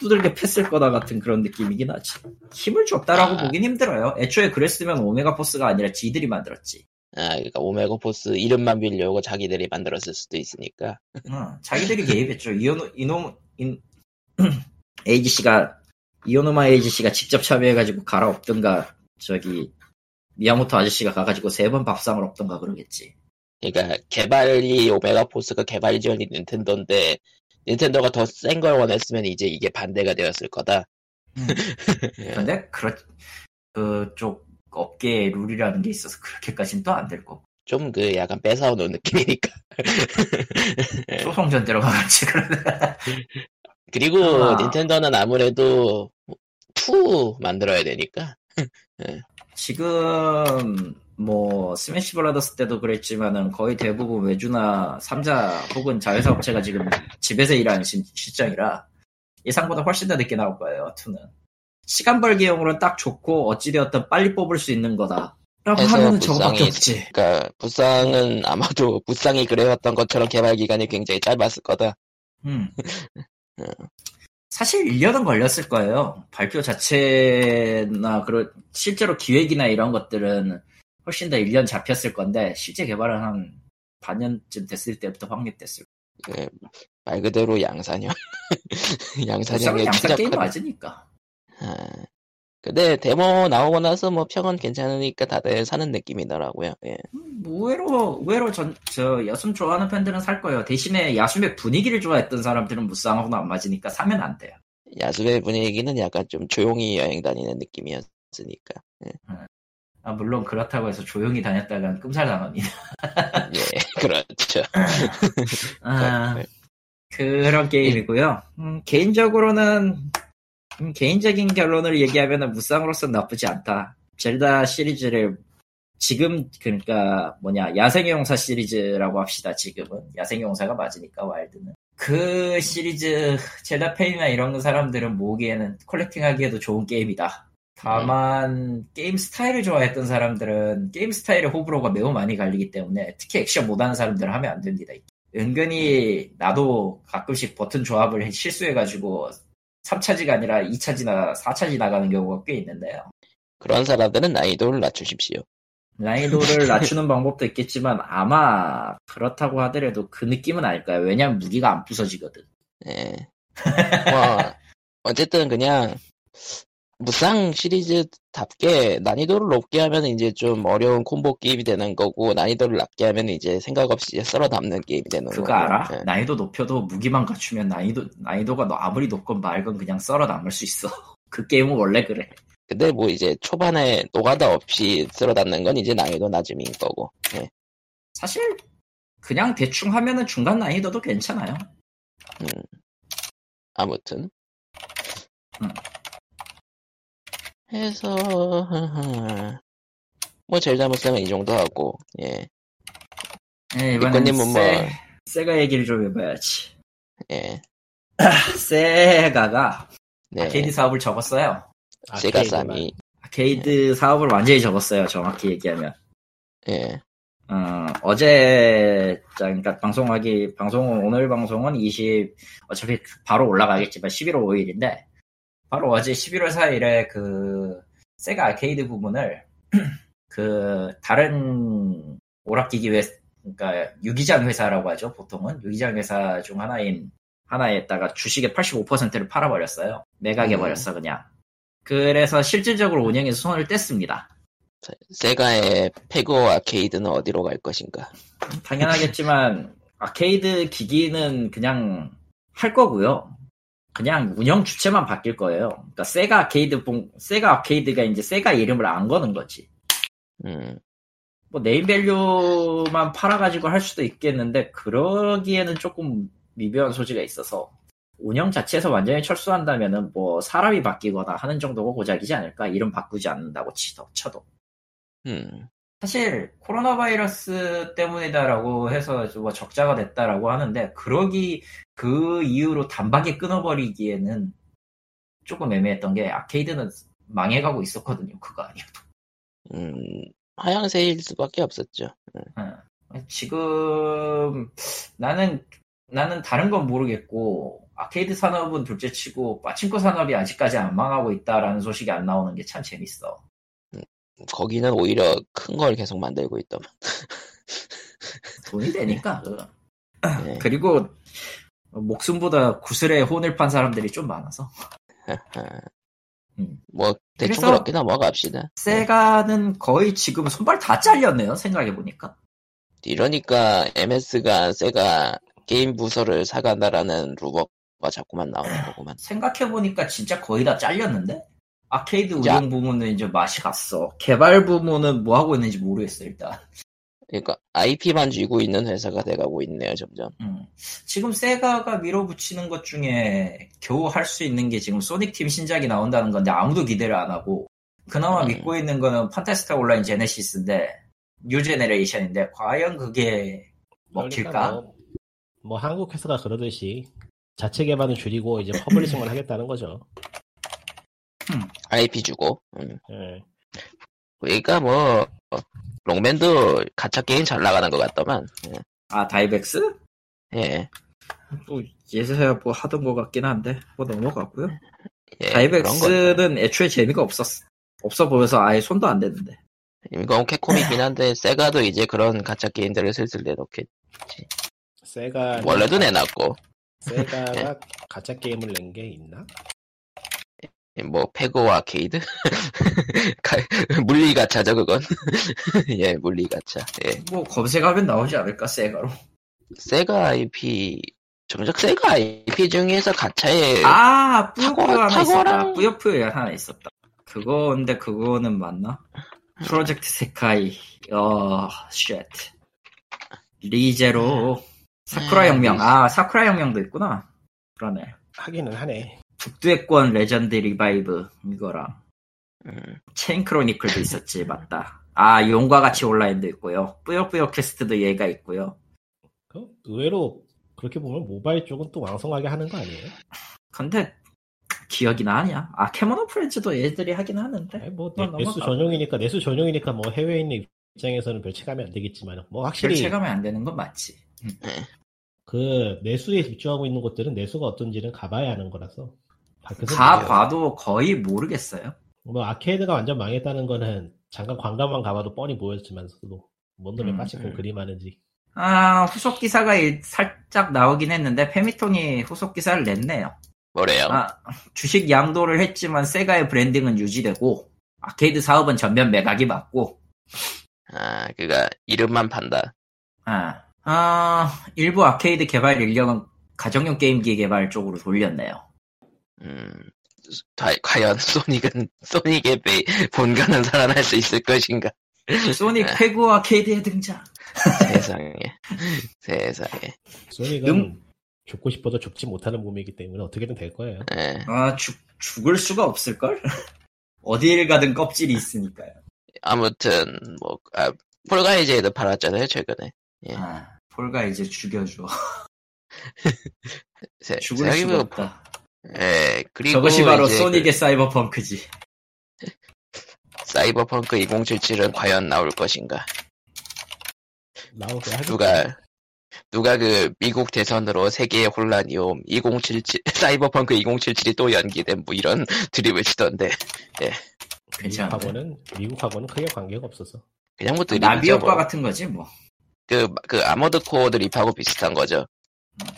Speaker 2: 두들겨 팼을 거다 같은 그런 느낌이긴 하지. 힘을 줬다라고
Speaker 1: 아.
Speaker 2: 보긴 힘들어요. 애초에 그랬으면 오메가 포스가 아니라 지들이 만들었지.
Speaker 1: 아, 그러니까 오메가포스 이름만 빌려고 자기들이 만들었을 수도 있으니까.
Speaker 2: 어, 자기들이 개입했죠. 이오노, 이놈, 인, AGC가, 이오노마 AGC가 직접 참여해가지고 갈아엎든가, 저기, 미야모토 아저씨가 가가지고 세 번 밥상을 엎든가 그러겠지.
Speaker 1: 그러니까 개발이 오메가포스가 개발 지원이 닌텐도인데 닌텐도가 더 센 걸 원했으면 이제 이게 반대가 되었을 거다. 예.
Speaker 2: 근데, 그렇, 그쪽 업계의 룰이라는 게 있어서 그렇게까지는 또 안 될 거고.
Speaker 1: 좀 그 약간 뺏어오는 느낌이니까. 예.
Speaker 2: 소송전 들어가겠지, 그러네.
Speaker 1: 그리고
Speaker 2: 아.
Speaker 1: 닌텐도는 아무래도 2 만들어야 되니까.
Speaker 2: 지금, 뭐, 스매시 브라더스 때도 그랬지만은 거의 대부분 외주나 3자 혹은 자회사 업체가 지금 집에서 일하는 시- 실정이라 예상보다 훨씬 더 늦게 나올 거예요, 2는. 시간 벌기용으로는 딱 좋고 어찌되었든 빨리 뽑을 수 있는 거다. 라고 하면은 저거밖에 없지.
Speaker 1: 그러니까 무쌍은 아마도 무쌍이 그래왔던 것처럼 개발 기간이 굉장히 짧았을 거다.
Speaker 2: 음. 사실 1년은 걸렸을 거예요. 발표 자체나 그런 실제로 기획이나 이런 것들은 훨씬 더 1년 잡혔을 건데 실제 개발은 한 반년쯤 됐을 때부터 확립됐을
Speaker 1: 그, 말 그대로 양산형.
Speaker 2: 거예요.
Speaker 1: 양산형의
Speaker 2: 양산 게임. 맞으니까.
Speaker 1: 아, 근데 데모 나오고 나서 뭐 평은 괜찮으니까 다들 사는 느낌이더라고요. 예.
Speaker 2: 음, 의외로 의외로 전, 저 야숨 좋아하는 팬들은 살 거예요. 대신에 야숨의 분위기를 좋아했던 사람들은 무쌍하고는 안 맞으니까 사면 안 돼요.
Speaker 1: 야수의 분위기는 약간 좀 조용히 여행 다니는 느낌이었으니까. 예,
Speaker 2: 아, 물론 그렇다고 해서 조용히 다녔다간 끔살 당합니다.
Speaker 1: 예, 그렇죠.
Speaker 2: 아, 그런 게임이고요. 음, 개인적으로는 음, 개인적인 결론을 얘기하면 무쌍으로서 나쁘지 않다. 젤다 시리즈를 지금 그러니까 뭐냐 야생의 용사 시리즈라고 합시다 지금은. 야생의 용사가 맞으니까 와일드는. 그 시리즈 젤다 팬이나 이런 사람들은 모으기에는 collecting하기에도 좋은 게임이다. 다만 게임 스타일을 좋아했던 사람들은 게임 스타일의 호불호가 매우 많이 갈리기 때문에 특히 액션 못하는 사람들은 하면 안 됩니다. 은근히 나도 가끔씩 버튼 조합을 실수해가지고 3차지가 아니라 2차지나 4차지 나가는 경우가 꽤 있는데요
Speaker 1: 그런 사람들은 난이도를 낮추십시오.
Speaker 2: 난이도를 낮추는 방법도 있겠지만 아마 그렇다고 하더라도 그 느낌은 아닐 거예요. 왜냐면 무기가 안 부서지거든.
Speaker 1: 예. 뭐 어쨌든 그냥 무쌍 시리즈답게 난이도를 높게 하면 이제 좀 어려운 콤보 게임이 되는 거고 난이도를 낮게 하면 이제 생각 없이 썰어 담는 게임이 되는 거고.
Speaker 2: 그거 알아?
Speaker 1: 예.
Speaker 2: 난이도 높여도 무기만 갖추면 난이도 난이도가 너 아무리 높건 말건 그냥 썰어 남을 수 있어. 그 게임은 원래 그래.
Speaker 1: 근데 뭐 이제 초반에 노가다 없이 쓸어 담는 건 이제 난이도 낮음인 거고. 예.
Speaker 2: 사실 그냥 대충 하면은 중간 난이도도 괜찮아요.
Speaker 1: 음. 아무튼.
Speaker 2: 음.
Speaker 1: 해서 뭐 제일 잘못하면 이 정도 하고 예.
Speaker 2: 네, 이번에는
Speaker 1: 뭐-
Speaker 2: 세, 세가 얘기를 좀 해봐야지.
Speaker 1: 예.
Speaker 2: 세가가
Speaker 1: 네.
Speaker 2: 아케이드 사업을 접었어요.
Speaker 1: 세가. 쌈이
Speaker 2: 아케이드 사업을 완전히 접었어요. 정확히 얘기하면.
Speaker 1: 예.
Speaker 2: 어, 어제, 자, 그러니까 방송하기, 방송은, 오늘 방송은 20, 어차피 바로 올라가겠지만 11월 5일인데, 바로 어제 11월 4일에 그, 세가 아케이드 부분을, 그, 다른 오락기기 회사, 그러니까 유기장 회사라고 하죠, 보통은. 유기장 회사 중 하나인, 하나에다가 주식의 85%를 팔아버렸어요. 매각해버렸어, 그냥. 그래서 실질적으로 운영에서 손을 뗐습니다.
Speaker 1: 세가의 페고 아케이드는 어디로 갈 것인가?
Speaker 2: 당연하겠지만 아케이드 기기는 그냥 할 거고요. 그냥 운영 주체만 바뀔 거예요. 그러니까 세가 아케이드 봉- 세가 아케이드가 이제 세가 이름을 안 거는 거지.
Speaker 1: 음.
Speaker 2: 뭐 네임밸류만 팔아가지고 할 수도 있겠는데 그러기에는 조금 미묘한 소지가 있어서 운영 자체에서 완전히 철수한다면은 뭐 사람이 바뀌거나 하는 정도가 고작이지 않을까 이름 바꾸지 않는다고 치도 쳐도
Speaker 1: 음.
Speaker 2: 사실 코로나 바이러스 때문이다라고 해서 뭐 적자가 됐다라고 하는데 그러기 그 이후로 단박에 끊어버리기에는 조금 애매했던 게 아케이드는 망해가고 있었거든요 그거 아니어도
Speaker 1: 음. 하향세일 수밖에 없었죠.
Speaker 2: 예. 지금 나는 나는 다른 건 모르겠고 아케이드 산업은 둘째치고 빠친코 산업이 아직까지 안 망하고 있다라는 소식이 안 나오는 게 참 재밌어
Speaker 1: 거기는 오히려 큰 걸 계속 만들고 있더만.
Speaker 2: 돈이 되니까 그거.
Speaker 1: 네.
Speaker 2: 그리고 목숨보다 구슬에 혼을 판 사람들이 좀 많아서 음.
Speaker 1: 뭐 대충 그렇게 넘어갑시다.
Speaker 2: 세가는 거의 지금 손발 다 잘렸네요 생각해 보니까
Speaker 1: 이러니까 MS가 세가 게임 부서를 사간다라는 루머가 자꾸만 나오는 거구만.
Speaker 2: 생각해 보니까 진짜 거의 다 잘렸는데 아케이드
Speaker 1: 야.
Speaker 2: 운영 부문은 이제 맛이 갔어 개발 부문은 뭐 하고 있는지 모르겠어 일단
Speaker 1: 그러니까 IP만 쥐고 있는 회사가 돼가고 있네요 점점.
Speaker 2: 음. 지금 세가가 밀어붙이는 것 중에 겨우 할 수 있는 게 지금 소닉 팀 신작이 나온다는 건데 아무도 기대를 안 하고 그나마
Speaker 1: 음.
Speaker 2: 믿고 있는 거는 Phantasy Star Online Genesis인데 New Generation인데 과연 그게 먹힐까?
Speaker 4: 그러니까 뭐, 뭐 한국 회사가 그러듯이 자체 개발은 줄이고 이제 publishing만 하겠다는 거죠.
Speaker 1: IP 주고. 음.
Speaker 4: 예.
Speaker 1: 그러니까 뭐 Rockman도 가차 게임 잘 나가는 것 같더만.
Speaker 2: 아 DiVE X?
Speaker 1: 예.
Speaker 2: 또 예서야 뭐 하던 것 같긴 한데 뭐 넘어가고요.
Speaker 1: 예.
Speaker 2: 다이백스는 애초에 재미가 없었 없어 보여서 아예 손도 안 댔는데.
Speaker 1: 이건 캡콤이긴 한데 세가도 이제 그런 가짜 게임들을 슬슬 내놓게.
Speaker 4: 세가
Speaker 1: 원래도 내놨고
Speaker 4: 세가가 가짜 게임을 낸 게 있나?
Speaker 1: 뭐 페고 아케이드 가- 물리 가차죠 그건. 예 물리 가차. 예.
Speaker 2: 뭐 검색하면 나오지 않을까 세가로.
Speaker 1: 세가 IP 정작 세가 IP 중에서 가차에
Speaker 2: 아 뿌요뿌요
Speaker 1: 탁월한-
Speaker 2: 하나 있었다.
Speaker 1: 탁월한-
Speaker 2: 뿌요뿌요 하나 있었다. 그거인데 그거는 맞나? 프로젝트 세카이. 어, shit. 리제로. 사쿠라
Speaker 1: 아,
Speaker 2: 혁명. 아, 사쿠라 혁명도 있구나. 그러네.
Speaker 4: 하기는 하네.
Speaker 2: 북두의권 Legends Revive 이거랑
Speaker 1: 음,
Speaker 2: Chain Chronicle도 있었지 맞다 아 용과 같이 온라인도 있고요. 뿌요뿌요 Quest도 얘가 있고요.
Speaker 4: 그 의외로 그렇게 보면 모바일 쪽은 또 왕성하게 하는 거 아니에요?
Speaker 2: 근데 기억이 나냐? 아 캐모노 프렌즈도 얘들이 하긴 하는데.
Speaker 4: 아니, 뭐
Speaker 2: 어,
Speaker 4: 내, 내수. 전용이니까 내수 전용이니까 뭐 해외에 있는 입장에서는 별 체감이 안 되겠지만 뭐 확실히
Speaker 2: 실체감이 안 되는 건 맞지.
Speaker 4: 그 내수에 집중하고 있는 곳들은 내수가 어떤지는 가봐야 하는 거라서
Speaker 2: 다. 봐도 거의 모르겠어요.
Speaker 4: 뭐 아케이드가 완전 망했다는 거는 잠깐 관광만 가봐도 뻔히 보였지만서도 뭔 놈의
Speaker 2: 음,
Speaker 4: 빠지고
Speaker 2: 음.
Speaker 4: 그리 많은지
Speaker 2: 아 후속 기사가 이- 살짝 나오긴 했는데 패미통이 후속 기사를 냈네요.
Speaker 1: 뭐래요?
Speaker 2: 아, 주식 양도를 했지만 세가의 branding은 유지되고 아케이드 사업은 전면 매각이 맞고
Speaker 1: 아, 그가 이름만 판다.
Speaker 2: 아, 아, 일부 아케이드 개발 인력은 가정용 게임기 개발 쪽으로 돌렸네요.
Speaker 1: 음, 다- 과연 소닉은 소닉의 배- 본관은 살아날 수 있을 것인가?
Speaker 2: 소닉 페그 아케이드의 등장.
Speaker 1: 세상에, 세상에.
Speaker 4: 소닉은
Speaker 2: 음.
Speaker 4: 죽고 싶어도 죽지 못하는 몸이기 때문에 어떻게든 될 거예요.
Speaker 1: 예.
Speaker 2: 아, 죽, 죽을 수가 없을걸? 어디를 가든 껍질이 있으니까요.
Speaker 1: 아무튼 뭐 아, 폴가이즈에도 팔았잖아요 최근에. 예.
Speaker 2: 아, 폴가 이제 죽여줘.
Speaker 1: 세-
Speaker 2: 죽을 수가 없다.
Speaker 1: 예, 그리고
Speaker 2: 저것이 바로 소닉의 사이버펑크지.
Speaker 1: 그 사이버펑크 2077은 과연 나올 것인가?
Speaker 4: 나오게
Speaker 1: 누가 누가 그 미국 대선으로 세계의 혼란이 옴 2077 사이버펑크 2077이 또 연기된 뭐 이런 드립을 치던데
Speaker 2: 괜찮은데.
Speaker 4: 미국하고는 미국하고는 크게 관계가 없어서
Speaker 1: 그냥 뭐 드립이죠
Speaker 2: 나비 효과
Speaker 1: 뭐.
Speaker 2: 같은 거지 뭐.
Speaker 1: 그, 그 아머드 코어 드립하고 비슷한 거죠
Speaker 4: 음,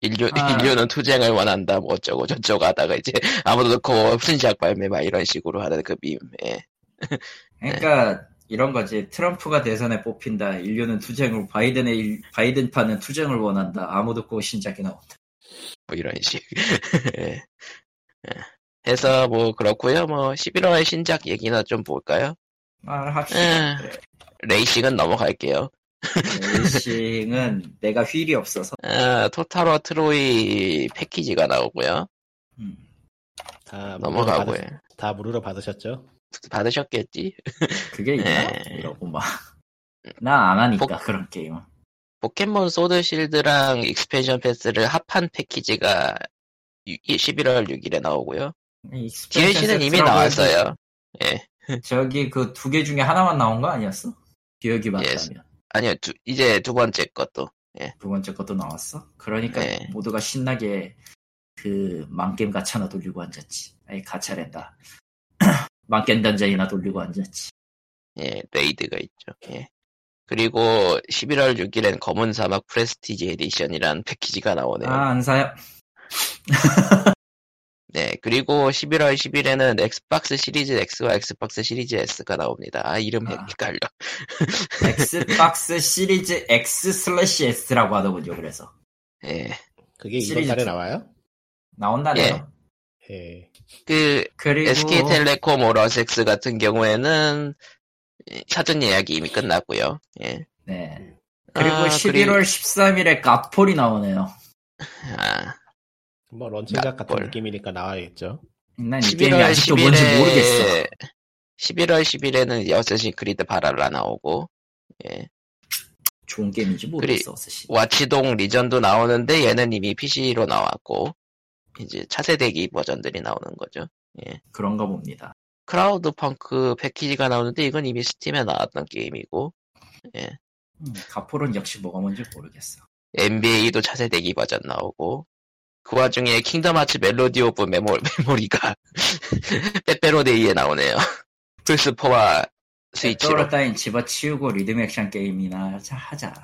Speaker 1: 인류,
Speaker 2: 아.
Speaker 1: 인류는 투쟁을 원한다 뭐 어쩌고 저쩌고 하다가 이제 아머드 코어 순시작 발매 막 이런 식으로 하는 그 밈. 예.
Speaker 2: 그러니까 이런 거지. 트럼프가 대선에 뽑힌다. 인류는 투쟁을 바이든의 일- 바이든파는 투쟁을 원한다. 아무도 고 신작이 나온다.
Speaker 1: 뭐 이런 식. 예. 예. 해서 뭐 그렇고요. 뭐 11월 신작 얘기나 좀 볼까요?
Speaker 2: 말합시다.
Speaker 1: 에.
Speaker 2: 그래.
Speaker 1: 레이싱은 넘어갈게요.
Speaker 2: 레이싱은 내가 휠이 없어서.
Speaker 1: 아, Total War Troy 패키지가 나오고요.
Speaker 2: 음.
Speaker 4: 다
Speaker 1: 넘어가고요.
Speaker 4: 받으, 다 무료로 받으셨죠?
Speaker 1: 받으셨겠지?
Speaker 2: 그게 있나?
Speaker 1: 네.
Speaker 2: 이러고 막. 나 안 하니까
Speaker 1: 복-
Speaker 2: 그런 게임은.
Speaker 1: 포켓몬 Sword Shield랑 Expansion Pass를 합한 패키지가 11월 6일에 나오고요. DLC는 이미 나왔어요. 예.
Speaker 2: 저기 그 두 개 중에 하나만 나온 거 아니었어? 기억이 맞다면.
Speaker 1: 아니요, 두- 이제 두 번째 것도.
Speaker 2: 두 번째 것도 나왔어? 그러니까
Speaker 1: 네.
Speaker 2: 모두가 신나게 그 망게임 가차나 돌리고 앉았지. 아니 가차랜다. 망게임 dungeon이나 돌리고 앉았지.
Speaker 1: 예, raid가 있죠. 예. 그리고 11월 6일엔 검은 사막 Prestige Edition이란 패키지가 나오네요.
Speaker 2: 아 안 사요.
Speaker 1: 네, 그리고 11월 10일에는 Xbox Series X와 Xbox Series S가 나옵니다. 아, 이름
Speaker 2: 아.
Speaker 1: 헷갈려.
Speaker 2: Xbox Series X slash S라고 하더군요. 그래서
Speaker 1: 예.
Speaker 4: 그게
Speaker 2: 시리즈
Speaker 4: 이번 달에
Speaker 2: 투.
Speaker 4: 나와요?
Speaker 2: 나온다네요.
Speaker 4: 예.
Speaker 1: 그,
Speaker 2: 그리고
Speaker 1: SK텔레콤 All Access 같은 경우에는 사전 예약이 이미 끝났고요. 예.
Speaker 2: 네. 그리고
Speaker 1: 아,
Speaker 2: 11월 13일에 Godfall이 나오네요.
Speaker 1: 아,
Speaker 4: 뭐 런칭작 같은
Speaker 1: 뭘.
Speaker 4: 느낌이니까 나와야겠죠.
Speaker 2: 난 이 게임이
Speaker 1: 11월
Speaker 2: 아직도 뭔지
Speaker 1: 10일에
Speaker 2: 모르겠어.
Speaker 1: 11월 10일에는 Assassin's Creed Valhalla 나오고 예.
Speaker 2: 좋은 게임인지 모르겠어. 사실.
Speaker 1: 와치동 리전도 나오는데 얘는 이미 PC로 나왔고 이제 차세대기 버전들이 나오는 거죠.
Speaker 2: 그런가 봅니다.
Speaker 1: Cloudpunk 패키지가 나오는데 이건 이미 스팀에 나왔던 게임이고
Speaker 2: 음, Godfall은 역시 뭐가 뭔지 모르겠어.
Speaker 1: NBA도 차세대기 버전 나오고 그 와중에 Kingdom Hearts Melody of Memo, Memory가 빼빼로데이에 나오네요. 플스4와 스위치로
Speaker 2: 스위치로 따윈 집어치우고 리듬 액션 게임이나 하자. 하자.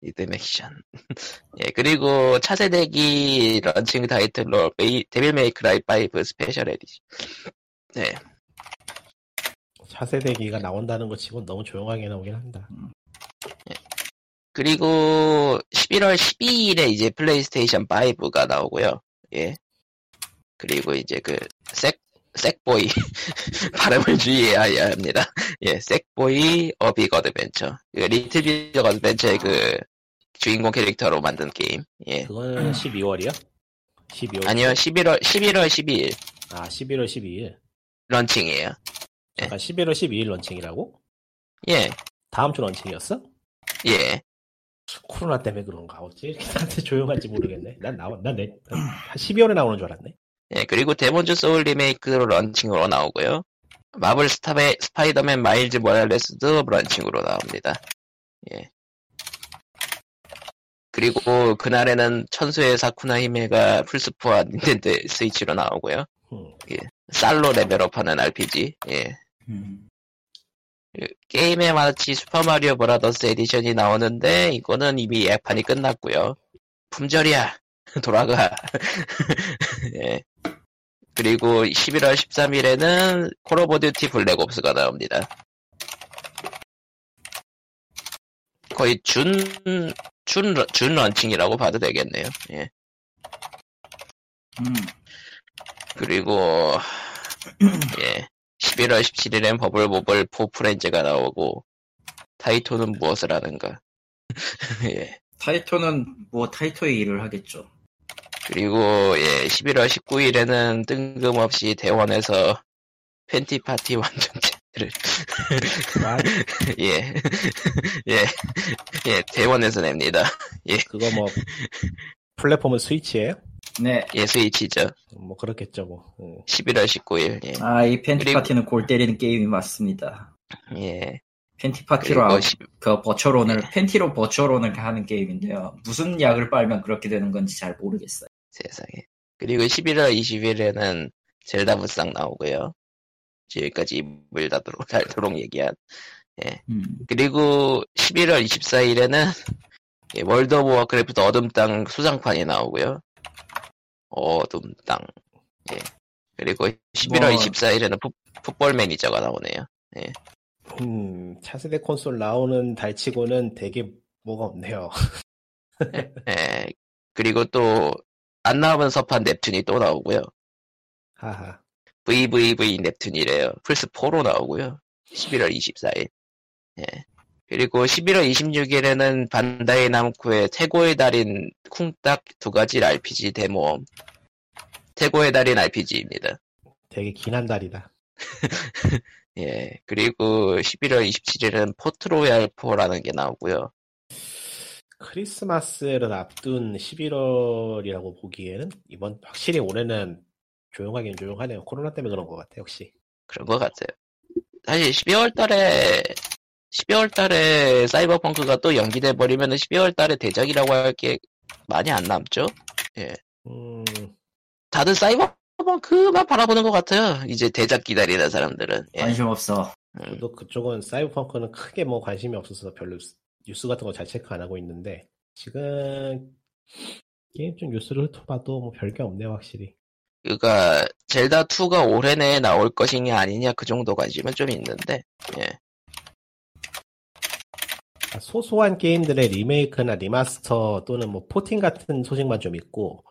Speaker 1: 리듬 액션. 예, 그리고 차세대기 런칭 타이틀로 May, Devil May Cry 5 Special Edition. 네,
Speaker 4: 차세대기가 나온다는 것 치곤 너무 조용하게 나오긴 한다.
Speaker 1: 그리고 11월 12일에 이제 플레이스테이션 5가 나오고요. 예. 그리고 이제 그 Sack, Sackboy 발음을 주의해야 합니다. 예, Sackboy A Big Adventure. 그 Little Big Adventure의 그 주인공 캐릭터로 만든 게임. 예.
Speaker 4: 그거는 12월이요? 12월.
Speaker 1: 아니요, 11월 11월 12일
Speaker 4: 아, 11월 12일.
Speaker 1: 런칭이에요.
Speaker 4: 잠깐 11월 12일 런칭이라고?
Speaker 1: 예,
Speaker 4: 다음 주 런칭이었어?
Speaker 1: 예.
Speaker 4: 코로나 때문에 그런가 어찌 이렇게 나한테 조용한지 모르겠네. 난 나와 난한 12월에 나오는 줄 알았네.
Speaker 1: 예, 그리고 Demon's Souls 리메이크로 런칭으로 나오고요. 마블 스타베, Spider-Man Miles Morales도 런칭으로 나옵니다. 예. 그리고 그날에는 천수의 사쿠나 히메가 플스포와 닌텐도 Switch로 나오고요.
Speaker 4: 음.
Speaker 1: 쌀로 레벨업하는 RPG. 예.
Speaker 2: 음.
Speaker 1: 그 Game & Watch Super Mario Bros. Edition이 나오는데 이거는 이미 예판이 끝났고요. 품절이야. 돌아가. 예. 그리고 11월 13일에는 Call of Duty Black Ops가 나옵니다. 거의 준, 준, 런- 준 런칭이라고 봐도 되겠네요. 예.
Speaker 2: 음.
Speaker 1: 그리고, 예. 11월 17일엔 버블보블 4 프렌즈가 나오고, 타이토는 무엇을 하는가. 예.
Speaker 2: 타이토는 뭐 타이토의 일을 하겠죠.
Speaker 1: 그리고, 예, 11월 19일에는 뜬금없이 대원에서 팬티 파티 완전체를,
Speaker 4: 와,
Speaker 1: 예. 예. 예, 대원에서 냅니다.
Speaker 4: 그거 뭐 플랫폼은 스위치예요?
Speaker 2: 네.
Speaker 1: 예, 스위치죠.
Speaker 4: 뭐 그렇겠죠 뭐. 음.
Speaker 1: 11월 19일, 예.
Speaker 2: 아, 이 팬티
Speaker 1: 그리고-
Speaker 2: 파티는 골 때리는 게임이 맞습니다.
Speaker 1: 예.
Speaker 2: 팬티 파티로
Speaker 1: 그리고
Speaker 2: 아,
Speaker 1: 시-
Speaker 2: 그 버처론을 팬티로 버처론을 하는 게임인데요. 무슨 약을 빨면 그렇게 되는 건지 잘 모르겠어요.
Speaker 1: 세상에. 그리고 11월 20일에는 젤다 부상 나오고요. 지금까지 입을 닫도록, 닳도록 얘기한.
Speaker 2: 음.
Speaker 1: 그리고 11월 24일에는 예, World of Warcraft 어둠 땅 소장판이 나오고요. 어둠 땅. 예. 그리고 11월
Speaker 2: 뭐-
Speaker 1: 24일에는 Foot, Football Manager가 나오네요.
Speaker 4: 음, 차세대 콘솔 나오는 달치고는 되게 뭐가 없네요.
Speaker 1: 예. 그리고 또 안 나오면 섭한 넵튠이 또 나오고요.
Speaker 4: 하하.
Speaker 1: VVV 넵튠이래요. 플스 4로 나오고요. 11월 24일. 예. 그리고 11월 26일에는 반다이 남코의 태고의 달인 쿵딱 두 가지 RPG 데모. 태고의 달인 RPG입니다.
Speaker 4: 되게 긴 한 달이다.
Speaker 1: 예. 그리고 11월 27일은 포트로얄 4라는 게 나오고요.
Speaker 4: 크리스마스를 앞둔 11월이라고 보기에는 이번 확실히 올해는 조용하긴 조용하네요. 코로나 때문에 그런 것 같아요, 역시.
Speaker 1: 그런 것 같아요. 사실 12월 달에 12월 달에 사이버펑크가 또 연기돼 버리면은 12월 달에 대작이라고 할 게 많이 안 남죠.
Speaker 4: 음,
Speaker 1: 다들 사이버펑크만 바라보는 것 같아요. 이제 대작 기다리는 사람들은. 예.
Speaker 2: 관심 없어.
Speaker 1: 음,
Speaker 4: 또 그쪽은 사이버펑크는 크게 뭐 관심이 없어서 별로 뉴스 같은 거 잘 체크 안 하고 있는데 지금 게임 쪽 뉴스를 훑어봐도 뭐 별게 없네요, 확실히.
Speaker 1: 그러니까 젤다 2가 올해 내에 나올 것이냐 아니냐 그 정도 관심은 좀 있는데. 예.
Speaker 4: 아, 소소한 게임들의 리메이크나 remaster 또는 뭐 porting 같은 소식만 좀 있고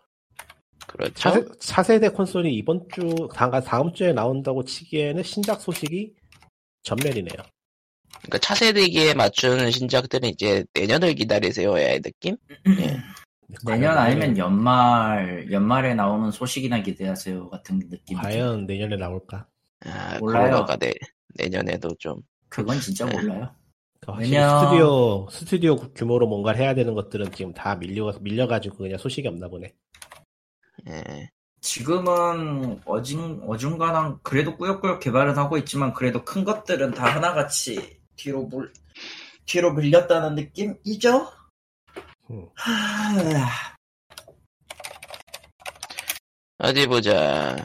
Speaker 1: 그렇죠.
Speaker 4: 차세, 차세대 콘솔이 이번 주 다음, 다음 주에 나온다고 치기에는 신작 소식이 전멸이네요.
Speaker 1: 그러니까 차세대기에 맞춘 신작들은 이제 내년을 기다리세요의 느낌? 예.
Speaker 2: 내년 아니면 연말 연말에 나오는 소식이나 기대하세요 같은 느낌.
Speaker 4: 과연 내년에 나올까?
Speaker 1: 아,
Speaker 2: 몰라요.
Speaker 1: 내, 내년에도 좀.
Speaker 2: 그건 진짜
Speaker 1: 네.
Speaker 2: 몰라요.
Speaker 4: 확실히
Speaker 2: 내년-
Speaker 4: 스튜디오 스튜디오 규모로 뭔가를 해야 되는 것들은 지금 다 밀려 밀려가지고 그냥 소식이 없나 보네.
Speaker 1: 예.
Speaker 2: 지금은 어진 어중간한 그래도 꾸역꾸역 개발은 하고 있지만 그래도 큰 것들은 다 하나같이 뒤로 물 뒤로 밀렸다는 느낌이죠.
Speaker 4: 음.
Speaker 2: 하...
Speaker 1: 어디 보자.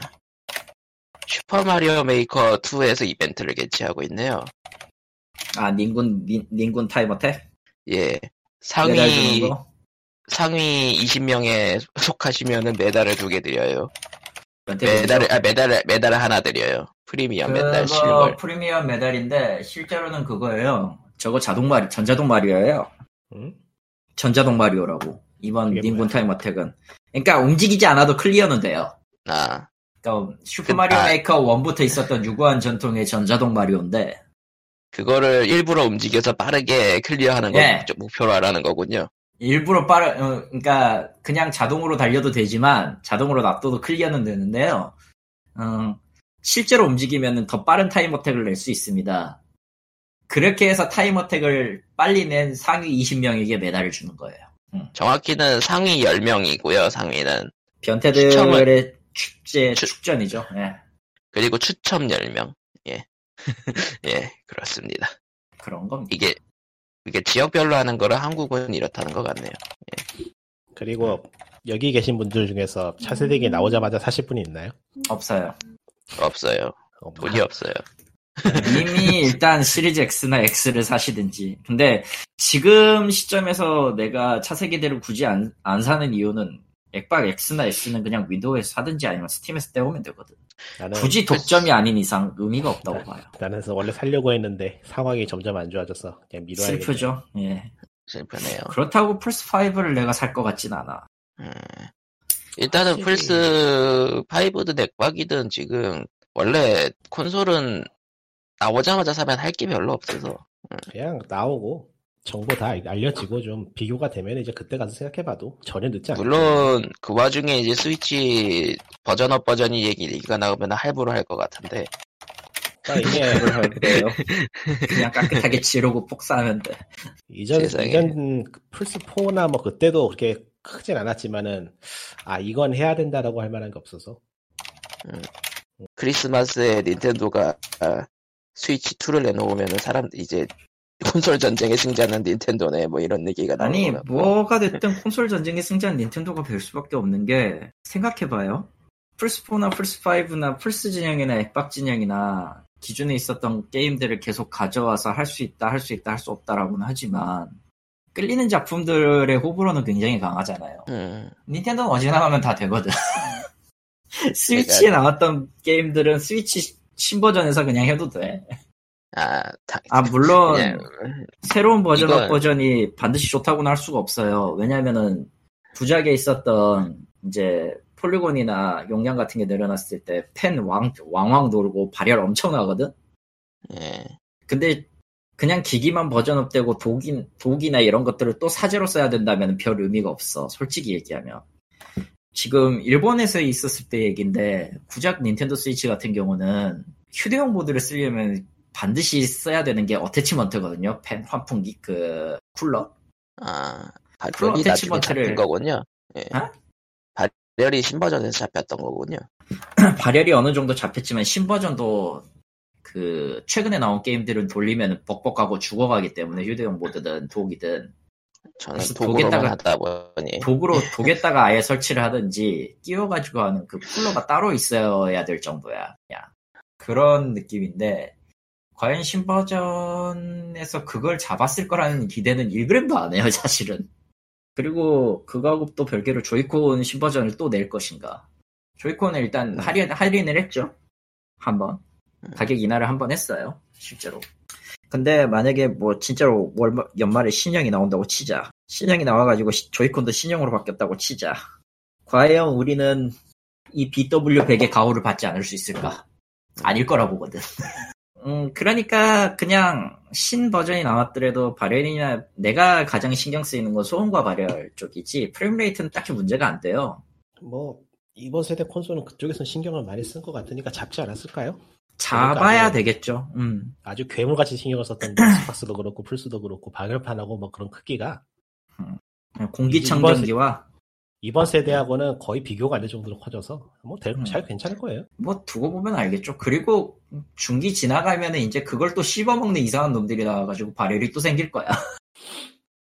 Speaker 1: 슈퍼마리오 메이커 2에서 이벤트를 개최하고 있네요.
Speaker 2: 아 닌군 닌, 닌군 time attack
Speaker 1: 예.
Speaker 2: 메달
Speaker 1: 상위,
Speaker 2: 주는 거?
Speaker 1: 상위 20명에 속하시면은 메달을 두 개 드려요. 메달을, 아, 메달을, 메달을 하나 드려요. 프리미엄 메달,
Speaker 2: 그거
Speaker 1: 실물.
Speaker 2: 프리미엄 메달인데 실제로는 그거예요. 저거 자동 마리 전자동 마리오예요.
Speaker 4: 응?
Speaker 2: 전자동 마리오라고 이번 닌군? time attack은. 그러니까 움직이지 않아도 클리어는 돼요.
Speaker 1: 아,
Speaker 2: 그러니까 슈퍼 마리오
Speaker 1: 아.
Speaker 2: 메이커 1부터 있었던 유구한 전통의 전자동 마리오인데
Speaker 1: 그거를 일부러 움직여서 빠르게 클리어하는 걸
Speaker 2: 예.
Speaker 1: 목표로 하라는 거군요.
Speaker 2: 일부러 빠르 어, 그러니까 그냥 자동으로 달려도 되지만 자동으로 놔둬도 클리어는 되는데요. 어, 실제로 움직이면 더 빠른 time attack을 낼 수 있습니다. 그렇게 해서 time attack을 빨리 낸 상위 20명에게 메달을 주는 거예요.
Speaker 1: 정확히는 상위 10명이고요, 상위는.
Speaker 2: 변태들의
Speaker 1: 추첨을-
Speaker 2: 축제
Speaker 1: 추-
Speaker 2: 축전이죠. 예.
Speaker 1: 그리고 추첨 10명. 예. 예, 그렇습니다.
Speaker 2: 그런 겁니다.
Speaker 1: 이게, 이게 지역별로 하는 거라 한국은 이렇다는 것 같네요.
Speaker 4: 그리고 여기 계신 분들 중에서 차세대기 나오자마자 사실 분이 있나요?
Speaker 2: 없어요.
Speaker 1: 없어요.
Speaker 4: 어,
Speaker 1: 돈이 없어요.
Speaker 2: 이미 일단 시리즈 X나 X를 사시든지. 근데 지금 시점에서 내가 차세기대를 굳이 안, 안 사는 이유는 액박 X나 S는 그냥 윈도우에서 사든지 아니면 스팀에서 떼오면 되거든.
Speaker 4: 나는
Speaker 2: 굳이 독점이 아닌 이상 의미가 없다고 봐요.
Speaker 4: 나는 원래 살려고 했는데 상황이 점점 안 좋아져서 그냥 미뤄야겠다.
Speaker 2: 슬프죠. 예.
Speaker 1: 슬프네요.
Speaker 2: 그렇다고 플스 5를 내가 살 것 같진 않아.
Speaker 1: 음. 일단은 플스 5든 엑박이든 지금 원래 콘솔은 나오자마자 사면 할 게 별로 없어서
Speaker 4: 그냥 나오고 정보 다 알려지고 좀 비교가 되면 이제 그때 가서 생각해봐도 전혀 늦지 않아.
Speaker 1: 물론 그 와중에 이제 스위치 버전업 버전이 얘기가 나오면 할부를 할것 같은데
Speaker 4: 그러니까 이게
Speaker 2: 그래요. 그냥 깨끗하게 지르고 폭사하면 돼.
Speaker 4: 이전
Speaker 1: 세상에.
Speaker 4: 이전 플스 4나 뭐 그때도 그렇게 크진 않았지만은 아 이건 해야 된다라고 할 만한 게 없어서
Speaker 1: 크리스마스에 닌텐도가 아, 스위치 2를 내놓으면 사람 이제 콘솔 전쟁의 승자는 닌텐도네 뭐 이런 얘기가
Speaker 2: 아니 뭐가 됐든 콘솔 전쟁의 승자는 닌텐도가 될 수밖에 없는 게 생각해봐요. 플스4나 플스5나 플스 진영이나 엑박 진영이나 기존에 있었던 게임들을 계속 가져와서 할 수 있다 할 수 있다 할 수 없다라고는 하지만 끌리는 작품들의 호불호는 굉장히 강하잖아요.
Speaker 1: 음,
Speaker 2: 닌텐도는 어지간하면 다 되거든. 스위치에 나왔던 게임들은 스위치 신버전에서 그냥 해도 돼.
Speaker 1: 아, 다,
Speaker 2: 아 물론
Speaker 1: 그냥,
Speaker 2: 새로운 버전
Speaker 1: 이건-
Speaker 2: 업 버전이 반드시 좋다고는 할 수가 없어요. 왜냐면은 구작에 있었던 이제 polygon이나 용량 같은 게 늘어났을 때펜 왕, 왕왕 돌고 발열 엄청나거든?
Speaker 1: 예.
Speaker 2: 근데 그냥 기기만 버전업되고 dock이, dock이나 이런 것들을 또 사제로 써야 된다면 별 의미가 없어. 솔직히 얘기하면. 지금 일본에서 있었을 때 얘기인데 구작 닌텐도 스위치 같은 경우는 휴대용 모드를 쓰려면 반드시 써야 되는 게 attachment거든요. fan, 환풍기, 그 쿨러.
Speaker 1: 아, 발열이
Speaker 2: 어태치먼트를-
Speaker 1: 잡힌 거군요. 예.
Speaker 2: 어?
Speaker 1: 발열이 신버전에서 잡혔던 거군요.
Speaker 2: 발열이 어느 정도 잡혔지만 신버전도 그 최근에 나온 게임들은 돌리면 벅벅하고 죽어가기 때문에 휴대용 모드든 독이든
Speaker 1: 저는
Speaker 2: 독에다가-
Speaker 1: 하다 보니
Speaker 2: 독으로 독에다가 아예 설치를 하든지 끼워가지고 하는 그 쿨러가 따로 있어야 될 정도야. 그냥 그런 느낌인데 과연 신버전에서 그걸 잡았을 거라는 기대는 1g도 안 해요 사실은. 그리고 그거하고 또 별개로 조이콘 신버전을 또 낼 것인가. 조이콘을 일단 할인, 할인을 했죠. 한번. 가격 인하를 한번 했어요. 실제로. 근데 만약에 뭐 진짜로 월, 연말에 신형이 나온다고 치자. 신형이 나와가지고 시- 조이콘도 신형으로 바뀌었다고 치자. 과연 우리는 이 BW100의 가호를 받지 않을 수 있을까? 아닐 거라 보거든. 음, 그러니까 그냥 신 버전이 나왔더라도 발열이나 내가 가장 신경 쓰이는 건 소음과 발열 쪽이지 frame rate는 딱히 문제가 안 돼요.
Speaker 4: 뭐 이번 세대 콘솔은 그쪽에서 신경을 많이 쓴 것 같으니까 잡지 않았을까요?
Speaker 2: 잡아야
Speaker 4: 그러니까
Speaker 2: 되겠죠. 음.
Speaker 4: 아주 괴물같이 신경을 썼던 엑스박스도 그렇고 플스도 그렇고 발열판하고 뭐 그런 크기가
Speaker 2: 공기청정기와
Speaker 4: 이번 세대하고는 거의 비교가 안 될 정도로 커져서 뭐잘
Speaker 2: 음.
Speaker 4: 괜찮을 거예요.
Speaker 2: 뭐 두고 보면 알겠죠. 그리고 중기 지나가면은 이제 그걸 또 씹어먹는 이상한 놈들이 나와가지고 발열이 또 생길 거야.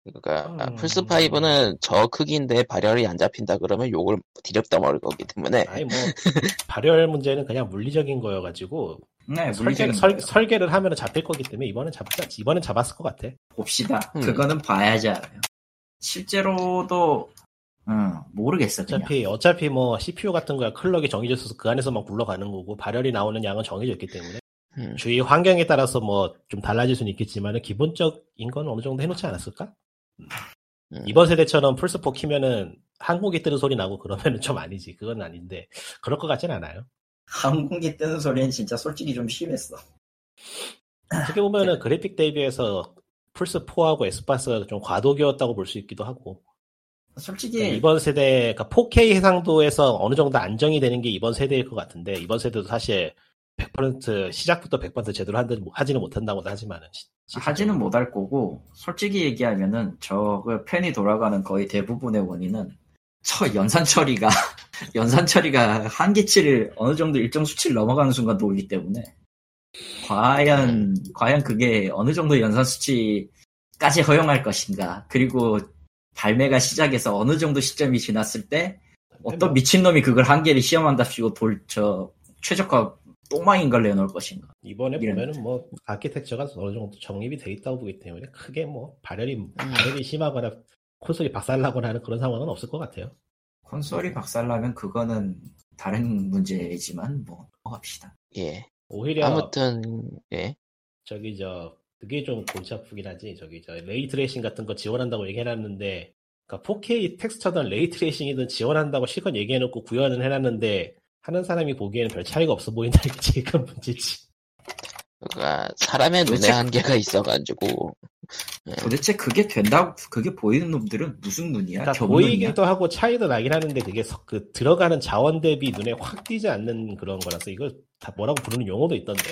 Speaker 1: 그러니까
Speaker 4: 음.
Speaker 1: 플스 5는 저 크기인데 발열이 안 잡힌다 그러면 욕을 디렵다 먹을 거기 때문에
Speaker 4: 아니 뭐 발열 문제는 그냥 물리적인 거여가지고
Speaker 2: 네,
Speaker 4: 설계,
Speaker 2: 물리적인
Speaker 4: 설. 설계를 하면 잡힐 거기 때문에 이번엔 잡았 이번엔 잡았을 것 같아.
Speaker 2: 봅시다.
Speaker 1: 음.
Speaker 2: 그거는 봐야지 알아요. 실제로도 음, 모르겠어 그냥.
Speaker 4: 어차피 어차피 뭐 CPU 같은 거야 클럭이 정해져 있어서 그 안에서만 굴러가는 거고 발열이 나오는 양은 정해져 있기 때문에
Speaker 1: 음.
Speaker 4: 주위 환경에 따라서 뭐 좀 달라질 수는 있겠지만 기본적인 건 어느 정도 해놓지 않았을까?
Speaker 1: 음.
Speaker 4: 이번 세대처럼 플스4 키면은 한국이 뜨는 소리 나고 그러면은 좀 아니지. 그건 아닌데 그럴 것 같진 않아요.
Speaker 2: 항공기 뜨는 소리는 진짜 솔직히 좀 심했어.
Speaker 4: 어떻게 보면은 그래픽 대비해서 플스4하고 엑스박스가 좀 과도기였다고 볼 수 있기도 하고
Speaker 2: 솔직히
Speaker 4: 네, 이번 세대 그러니까 4K 해상도에서 어느 정도 안정이 되는 게 이번 세대일 것 같은데 이번 세대도 사실 100% 시작부터 100% 제대로 한다- 하지는 못한다고 하지만은
Speaker 2: 하지는 못할 거고 솔직히 얘기하면은 저그 팬이 돌아가는 거의 대부분의 원인은 저 연산 처리가 연산 처리가 한계치를 어느 정도 일정 수치를 넘어가는 순간 놓기 때문에 과연 과연 그게 어느 정도 연산 수치까지 허용할 것인가. 그리고 발매가 시작해서 어느 정도 시점이 지났을 때 어떤 미친놈이 그걸 한계를 시험한답시고 돌 저 최적화 똥망인 걸 내놓을 것인가
Speaker 4: 이번에
Speaker 2: 이런.
Speaker 4: 보면은 뭐 아키텍처가 어느 정도 정립이 돼 있다고 보기 때문에 크게 뭐 발열이
Speaker 2: 음.
Speaker 4: 발열이 심하거나 콘솔이 박살나거나 하는 그런 상황은 없을 것 같아요.
Speaker 2: 콘솔이 박살나면 그거는 다른 문제이지만 뭐 넘어갑시다
Speaker 1: 예.
Speaker 4: 오히려
Speaker 1: 아무튼 예.
Speaker 4: 저기 저 그게 좀 골치 아프긴 하지. 저기 저 ray tracing 같은 거 지원한다고 얘기해놨는데, 그러니까 4K texture든 ray tracing이든 지원한다고 실컷 얘기해놓고 구현은 해놨는데 하는 사람이 보기에는 별 차이가 없어 보인다는 게 제일 큰 문제지.
Speaker 1: 그러니까 사람의 눈에
Speaker 2: 도대체-
Speaker 1: 한계가 있어가지고
Speaker 2: 도대체 그게 된다고 그게 보이는 놈들은 무슨 눈이야?
Speaker 4: 그러니까
Speaker 2: 눈이야?
Speaker 4: 보이기도 하고 차이도 나긴 하는데 그게 서- 그 들어가는 자원 대비 눈에 확 띄지 않는 그런 거라서 이걸 다 뭐라고 부르는 용어도 있던데.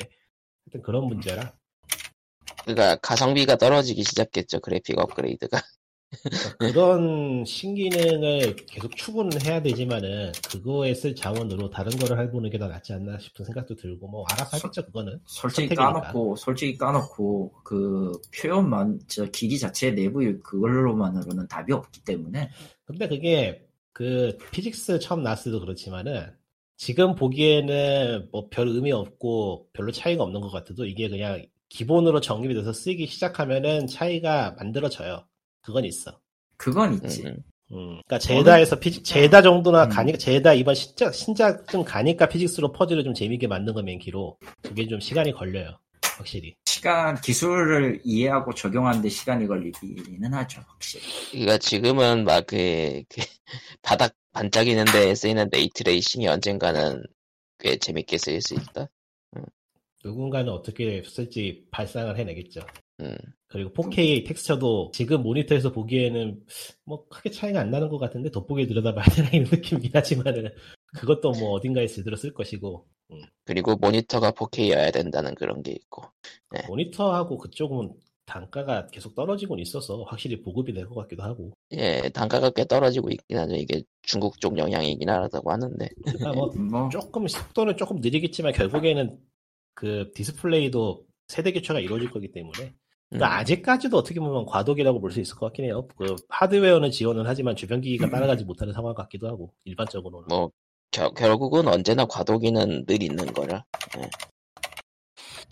Speaker 4: 하여튼 그런 문제라.
Speaker 1: 그러니까 가성비가 떨어지기 시작했죠 그래픽 업그레이드가.
Speaker 4: 그러니까 그런 신기능을 계속 추구는 해야 되지만은 그거에 쓸 자원으로 다른 거를 해보는 게 더 낫지 않나 싶은 생각도 들고 뭐 알아서 하겠죠 그거는
Speaker 2: 솔직히
Speaker 4: 선택이니까.
Speaker 2: 까놓고 솔직히 까놓고 그 표현만 저 기기 자체 내부 그걸로만으로는 답이 없기 때문에
Speaker 4: 근데 그게 그 피직스 처음 나왔을 때도 그렇지만은 지금 보기에는 뭐 별 의미 없고 별로 차이가 없는 것 같아도 이게 그냥 기본으로 정립이 돼서 쓰기 시작하면은 차이가 만들어져요 그건 있어
Speaker 2: 그건 있지.
Speaker 1: 음,
Speaker 4: 음, 그러니까 제다에서 피직 제다 정도나
Speaker 2: 음.
Speaker 4: 가니까 제다 이번 신작 신작 좀 가니까 피직스로 퍼즐을 좀 재밌게 만든 거 맨키로 그게 좀 시간이 걸려요 확실히
Speaker 2: 신기술을 이해하고 적용하는데 시간이 걸리기는 하죠 확실히.
Speaker 1: 그러니까 지금은 막그 바닥 반짝이는 데 쓰이는 ray tracing이 언젠가는 꽤 재밌게 쓰일 수 있다.
Speaker 4: 누군가는 어떻게 쓸지 발상을 해내겠죠.
Speaker 1: 음.
Speaker 4: 그리고 4K 텍스처도 지금 모니터에서 보기에는 뭐 크게 차이가 안 나는 것 같은데 돋보기에 들여다봐야 되나 이런 느낌이긴 하지만은 그것도 뭐 어딘가에 제대로 쓸 것이고
Speaker 1: 그리고 모니터가 4K여야 된다는 그런 게 있고.
Speaker 4: 모니터하고 그쪽은 단가가 계속 떨어지곤 있어서 확실히 보급이 될 것 같기도 하고
Speaker 1: 예, 단가가 꽤 떨어지고 있긴 하죠. 이게 중국 쪽 영향이긴 하다고 하는데.
Speaker 4: 그러니까
Speaker 2: 뭐뭐
Speaker 4: 조금 속도는 조금 느리겠지만 결국에는 그 디스플레이도 세대 교체가 이루어질 거기 때문에 그러니까
Speaker 1: 음.
Speaker 4: 아직까지도 어떻게 보면 과도기라고 볼 수 있을 것 같긴 해요. 그 하드웨어는 지원은 하지만 주변 기기가 따라가지 못하는 상황 같기도 하고 일반적으로는.
Speaker 1: 뭐 겨- 결국은 언제나 과도기는 늘 있는 거라. 예.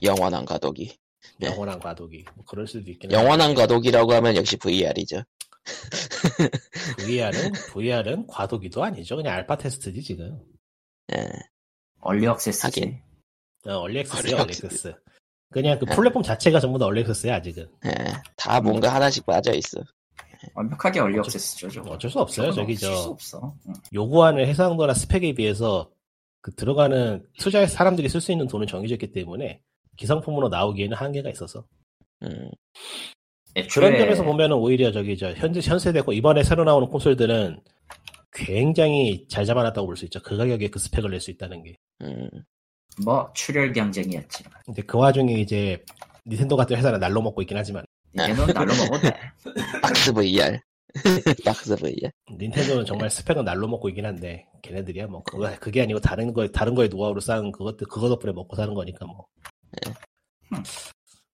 Speaker 1: 영원한 과도기. 네.
Speaker 4: 영원한 과도기. 뭐 그럴 수도 있긴 한데
Speaker 1: 영원한 과도기라고 하면 역시 VR이죠.
Speaker 4: VR은 VR은 과도기도 아니죠. 그냥 알파 테스트지 지금.
Speaker 1: 예.
Speaker 2: 얼리 액세스지.
Speaker 1: 하긴.
Speaker 4: 어, 얼리 액세스야
Speaker 1: 얼리
Speaker 4: 얼리
Speaker 1: 액세스.
Speaker 4: 액세스. 그냥 그
Speaker 1: 네.
Speaker 4: 플랫폼 자체가 전부 다 얼리 액세스야 아직은.
Speaker 1: 예. 다 뭔가 하나씩 빠져 있어.
Speaker 2: 완벽하게 얼리 액세스죠. 저거.
Speaker 4: 어쩔 수 없어요. 저기 저
Speaker 2: 없어. 응.
Speaker 4: 요구하는 해상도나 스펙에 비해서 그 들어가는 투자에 사람들이 쓸 수 있는 돈은 정해져 있기 때문에 기성품으로 나오기에는 한계가 있어서
Speaker 1: 음.
Speaker 2: 애초에
Speaker 4: 그런 점에서 보면은 오히려 저기 저 현재 현세대고 이번에 새로 나오는 콘솔들은 굉장히 잘 잡아놨다고 볼 수 있죠. 그 가격에 그 스펙을 낼 수 있다는 게.
Speaker 1: 음.
Speaker 2: 뭐 출혈 경쟁이었지.
Speaker 4: 근데 그 와중에 이제 닌텐도 같은 회사는 날로 먹고 있긴 하지만
Speaker 2: 얘는 날로 먹어도 돼.
Speaker 1: 박스 VR. 박스 VR.
Speaker 4: 닌텐도는 정말 스펙은 날로 먹고 있긴 한데 걔네들이야 뭐 그거 그게 아니고 다른 거 다른 거에 노하우로 쌓은 그것들 그거 덕분에 먹고 사는 거니까 뭐.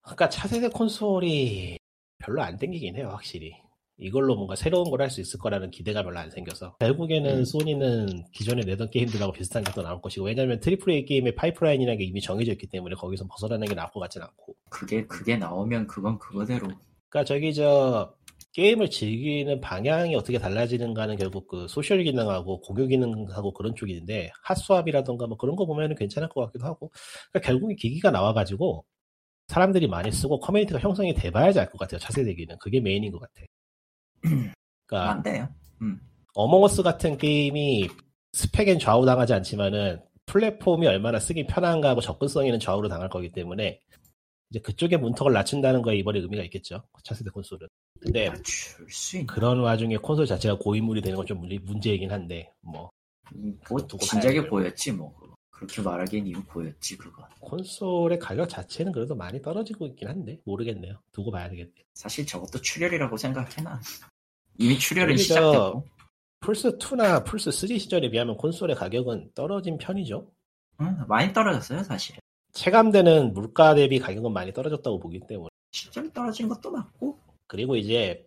Speaker 4: 그러니까 차세대 콘솔이 별로 안 땡기긴 해요 확실히. 이걸로 뭔가 새로운 걸 할 수 있을 거라는 기대가 별로 안 생겨서 결국에는
Speaker 1: 음.
Speaker 4: 소니는 기존에 내던 게임들하고 비슷한 게 또 나올 것이고 왜냐하면 triple A 게임의 파이프라인이라는 게 이미 정해져 있기 때문에 거기서 벗어나는 게 나을 것 같진 않고
Speaker 2: 그게 그게 나오면 그건 그거대로.
Speaker 4: 그러니까 저기 저 게임을 즐기는 방향이 어떻게 달라지는가는 결국 그 소셜 기능하고 공유 기능하고 그런 쪽인데 hot swap이라던가 뭐 그런 거 보면은 괜찮을 것 같기도 하고 그러니까 결국에 기기가 나와가지고 사람들이 많이 쓰고 커뮤니티가 형성이 돼봐야지 알 것 같아요 차세대기는 그게 메인인 것 같아. 그러니까
Speaker 2: 안 돼요.
Speaker 4: 어몽어스 같은 게임이 스펙엔 좌우당하지 않지만은 플랫폼이 얼마나 쓰기 편한가 하고 접근성에는 좌우로 당할 거기 때문에 이제 그쪽의 문턱을 낮춘다는 거에 이번에 의미가 있겠죠 차세대 콘솔은. 근데
Speaker 2: 있는.
Speaker 4: 그런 와중에 콘솔 자체가 고인물이 되는 건 좀 문제이긴 한데
Speaker 2: 뭐뭐
Speaker 4: 두고
Speaker 2: 진작에. 보였지 뭐. 그렇게 말하기엔 이미 보였지 그거.
Speaker 4: 콘솔의 가격 자체는 그래도 많이 떨어지고 있긴 한데 모르겠네요. 두고 봐야 되겠네요.
Speaker 2: 사실 저것도 출혈이라고 생각해 난. 이미 출혈은
Speaker 4: 저-
Speaker 2: 시작됐고.
Speaker 4: 플스 2나 플스 3 시절에 비하면 콘솔의 가격은 떨어진 편이죠.
Speaker 2: 응, 많이 떨어졌어요 사실.
Speaker 4: 체감되는 물가 대비 가격은 많이 떨어졌다고 보기 때문에
Speaker 2: 실제로 떨어진 것도 맞고.
Speaker 4: 그리고 이제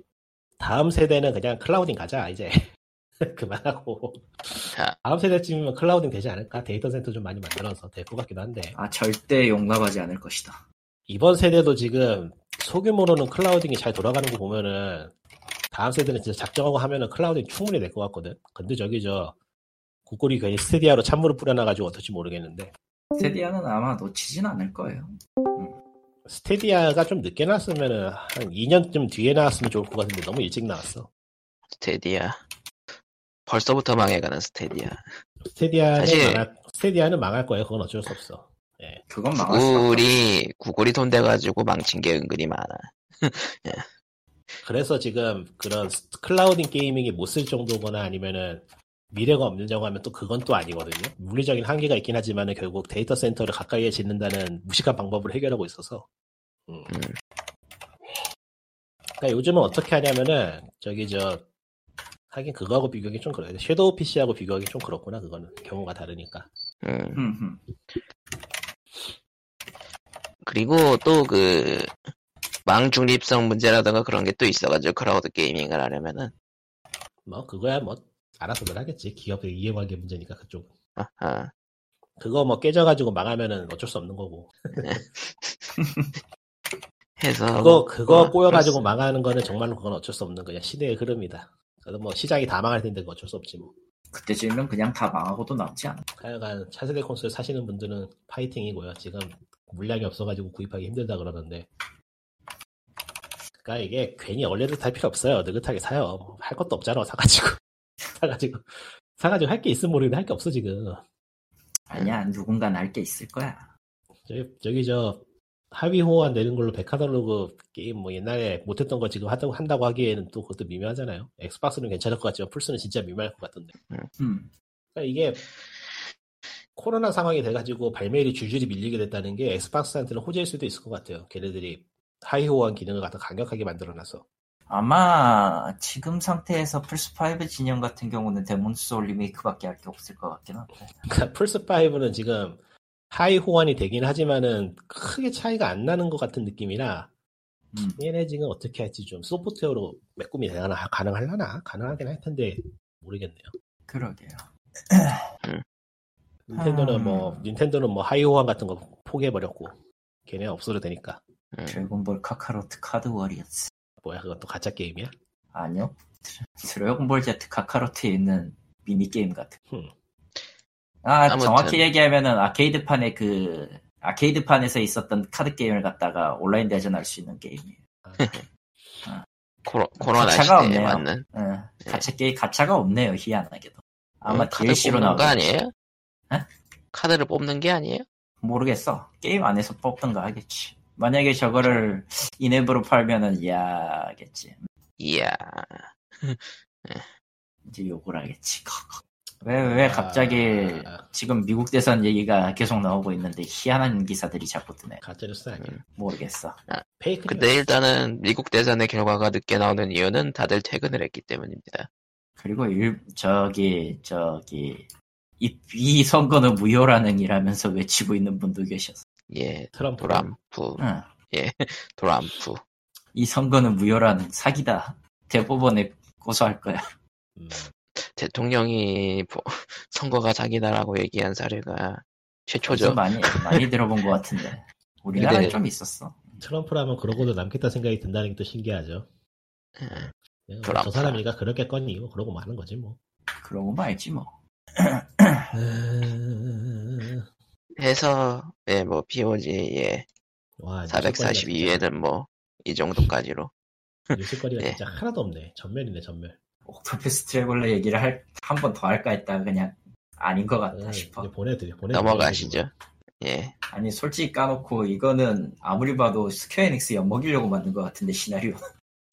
Speaker 4: 다음 세대는 그냥 clouding 가자 이제 그만하고
Speaker 1: 자.
Speaker 4: 다음 세대쯤이면 clouding 되지 않을까 데이터 센터 좀 많이 만들어서 될 것 같기도 한데
Speaker 2: 아 절대 용납하지 않을 것이다.
Speaker 4: 이번 세대도 지금 소규모로는 clouding이 잘 돌아가는 거 보면은 다음 세대는 진짜 작정하고 하면은 clouding 충분히 될 것 같거든 근데 저기 저 구글이 괜히 스테디아로 찬물을 뿌려놔가지고 어떨지 모르겠는데
Speaker 2: 스테디아는 아마 놓치진 않을 거예요.
Speaker 4: 스테디아가 좀 늦게 나왔으면은 한 2년쯤 뒤에 나왔으면 좋을 것 같은데 너무 일찍 나왔어
Speaker 1: 스테디아. 벌써부터 망해가는 스테디아.
Speaker 4: 스테디아는
Speaker 1: 사실-
Speaker 4: 망할, 스테디아는 망할 거예요. 그건 어쩔 수 없어.
Speaker 2: 그건 망할.
Speaker 1: 구글이, 구글이 돈 돼가지고 망친 게 은근히 많아.
Speaker 4: 그래서 지금 그런 스- clouding gaming이 못 쓸 정도거나 아니면은 미래가 없느냐고 하면 또 그건 또 아니거든요. 물리적인 한계가 있긴 하지만은 결국 데이터 센터를 가까이에 짓는다는 무식한 방법을 해결하고 있어서. 음.
Speaker 1: 음.
Speaker 4: 그러니까 요즘은 어떻게 하냐면은 저기 저 하긴 그거하고 비교하기 좀 그래요. 섀도우 PC하고 비교하기 좀 그렇구나. 그거는 경우가 다르니까.
Speaker 1: 음. 그리고 또 그, 망 중립성 문제라던가 그런 게 또 있어가지고 cloud gaming을 하려면은,
Speaker 4: 뭐 그거야 뭐 알아서들 하겠지. 기업의 이해관계 문제니까 그쪽.
Speaker 1: 아하,
Speaker 4: 그거 뭐 깨져가지고 망하면은 어쩔 수 없는 거고.
Speaker 1: 해서.
Speaker 4: 그거 그거
Speaker 1: 어,
Speaker 4: 꼬여가지고
Speaker 1: 그렇습니다.
Speaker 4: 망하는 거는 정말로 그건 어쩔 수 없는 그냥 시대의 흐름이다. 그래도 뭐 시장이 다 망할 텐데 어쩔 수 없지 뭐.
Speaker 2: 그때쯤이면 그냥 다 망하고도 남지 않아.
Speaker 4: 하여간 차세대 콘솔 사시는 분들은 파이팅이고요. 지금 물량이 없어가지고 구입하기 힘들다 그러는데. 그러니까 이게 괜히 early를 탈 필요 없어요. 느긋하게 사요. 뭐할 것도 없잖아. 사가지고 사가지고 사가지고 할 게 있으면 모르겠는데 할 게 없어 지금.
Speaker 2: 아니야 누군가는 할 게 있을 거야.
Speaker 4: 저기, 저기 저 하위 호환 내는 걸로 back catalog 게임 뭐 옛날에 못했던 거 지금 한다고, 한다고 하기에는 또 그것도 미묘하잖아요. 엑스박스는 괜찮을 것 같지만 플스는 진짜 미묘할 것 같던데.
Speaker 2: 음.
Speaker 4: 그러니까 이게 코로나 상황이 돼가지고 발매일이 줄줄이 밀리게 됐다는 게 엑스박스한테는 호재일 수도 있을 것 같아요. 걔네들이 하위 호환 기능을 갖다 강력하게 만들어놔서.
Speaker 2: 아마 지금 상태에서 플스5 진영 같은 경우는 데몬 소울 리메이크밖에 할 게 없을 것 같긴 한데.
Speaker 4: 그러니까 플스5는 지금 하위 호환이 되긴 하지만은 크게 차이가 안 나는 것 같은 느낌이라
Speaker 2: 음.
Speaker 4: 얘네 지금 어떻게 할지 좀 소프트웨어로 메꾸미 되나 가능할라나 가능하긴 할 텐데 모르겠네요.
Speaker 2: 그러게요.
Speaker 4: 닌텐도는
Speaker 2: 음.
Speaker 4: 뭐 닌텐도는 뭐 하위 호환 같은 거 포기해 버렸고 걔네 없어도 되니까
Speaker 1: 음.
Speaker 2: 드래곤볼 카카로트 카드 워리어스.
Speaker 4: 뭐야 그것도 가짜 게임이야?
Speaker 2: 아니요. 드- 드래곤볼 Z 카카로트에 있는 미니 게임 같은.
Speaker 4: 흠.
Speaker 2: 아,
Speaker 1: 아무튼.
Speaker 2: 정확히 얘기하면은 아케이드판에 그, 아케이드판에서 있었던 카드 게임을 갖다가 온라인 대전할 수 있는 게임이에요.
Speaker 4: 아,
Speaker 1: 코로, 코로나
Speaker 2: 가차가
Speaker 1: 시대에
Speaker 2: 없네요.
Speaker 1: 맞는.
Speaker 2: 예, 가차 게임, 가차가 없네요, 희한하게도. 아마
Speaker 1: 어, 카드
Speaker 2: DLC로 나올
Speaker 1: 거 아니에요?
Speaker 2: 에?
Speaker 1: 카드를 뽑는 게 아니에요?
Speaker 2: 모르겠어. 게임 안에서 뽑던가 하겠지. 만약에 저거를 인앱으로 팔면은, 이야겠지.
Speaker 1: 이야.
Speaker 2: 이제 욕을 하겠지. 왜, 왜 갑자기
Speaker 4: 아,
Speaker 2: 지금 미국 대선 얘기가 계속 나오고 있는데 희한한 기사들이 자꾸 뜨네.
Speaker 4: 가짜 뉴스 아니야?
Speaker 2: 모르겠어.
Speaker 4: 페이크
Speaker 1: 근데 일단은 미국 대선의 결과가 늦게 나오는 이유는 다들 퇴근을 했기 때문입니다.
Speaker 2: 그리고 일, 저기, 저기, 이, 이 선거는 무효라는 이라면서 외치고 있는 분도 계셨어.
Speaker 1: 예,
Speaker 4: 트럼프
Speaker 1: 도람프,
Speaker 2: 응.
Speaker 1: 도람프.
Speaker 2: 이 선거는 무효라는 사기다. 대법원에 고소할 거야.
Speaker 4: 음,
Speaker 1: 대통령이 보- 선거가 사기다라고 얘기한 사례가 최초죠.
Speaker 2: 많이, 많이 들어본 것 같은데. 우리나라에
Speaker 1: 근데-
Speaker 2: 좀 있었어.
Speaker 4: 트럼프라면 그러고도 남겠다 생각이 든다는 게 또 신기하죠.
Speaker 1: 예. 트럼프.
Speaker 4: 저 사람이가 그렇겠거니 뭐 그러고 마는 거지 뭐.
Speaker 2: 그러고 말지 뭐.
Speaker 4: 음,
Speaker 1: 해서 예, 뭐 POG의
Speaker 4: 와
Speaker 1: 442회는 뭐 이 정도까지로.
Speaker 4: 뉴스거리가
Speaker 1: 예.
Speaker 4: 진짜 하나도 없네. 전멸이네 전멸.
Speaker 2: 옥토패스 트래블러 얘기를 할, 한 번 더 할까 했다가 그냥 아닌 것 같다
Speaker 4: 음,
Speaker 2: 싶어.
Speaker 4: 보내드려 보내.
Speaker 1: 넘어가시죠. 예.
Speaker 2: 아니, 솔직히 까놓고 이거는 아무리 봐도 스퀘어에닉스 엿먹이려고 만든 것 같은데, 시나리오.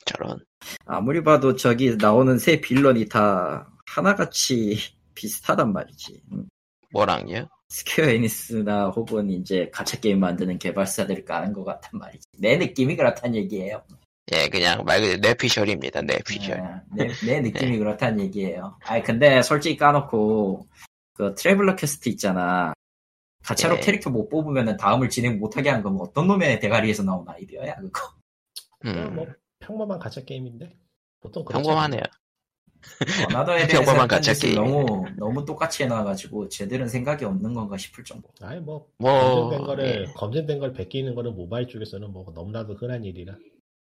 Speaker 1: 저런.
Speaker 2: 아무리 봐도 저기 나오는 세 빌런이 다 하나같이 비슷하단 말이지. 음.
Speaker 1: 뭐랑요?
Speaker 2: 스퀘어 에닉스나 혹은 이제 가챠 게임 만드는 개발사들이 까는 것 같단 말이지. 내 느낌이 그렇단 얘기예요.
Speaker 1: 예, 그냥 말 그대로 뇌피셜입니다. 뇌피셜.
Speaker 2: 예, 내, 내 느낌이 그렇단 얘기예요. 아니 근데 솔직히 까놓고 그 트래블러 퀘스트 있잖아. 가차로
Speaker 1: 예.
Speaker 2: 캐릭터 못 뽑으면 다음을 진행 못하게 한건 어떤 놈의 대가리에서 나온 아이디어야 그거.
Speaker 1: 음,
Speaker 4: 뭐 평범한 가짜 게임인데 보통 그렇지
Speaker 1: 평범하네요.
Speaker 2: 대해서 했던
Speaker 1: 가챠
Speaker 2: 짓을
Speaker 1: 게임.
Speaker 2: 너무 너무 똑같이 해놔가지고 제대로 생각이 없는 건가 싶을 정도.
Speaker 4: 아니 뭐
Speaker 1: 뭐,
Speaker 4: 검증된 거를
Speaker 1: 예.
Speaker 4: 검증된 걸 베끼는 거는 모바일 쪽에서는 뭐 너무나도 흔한 일이라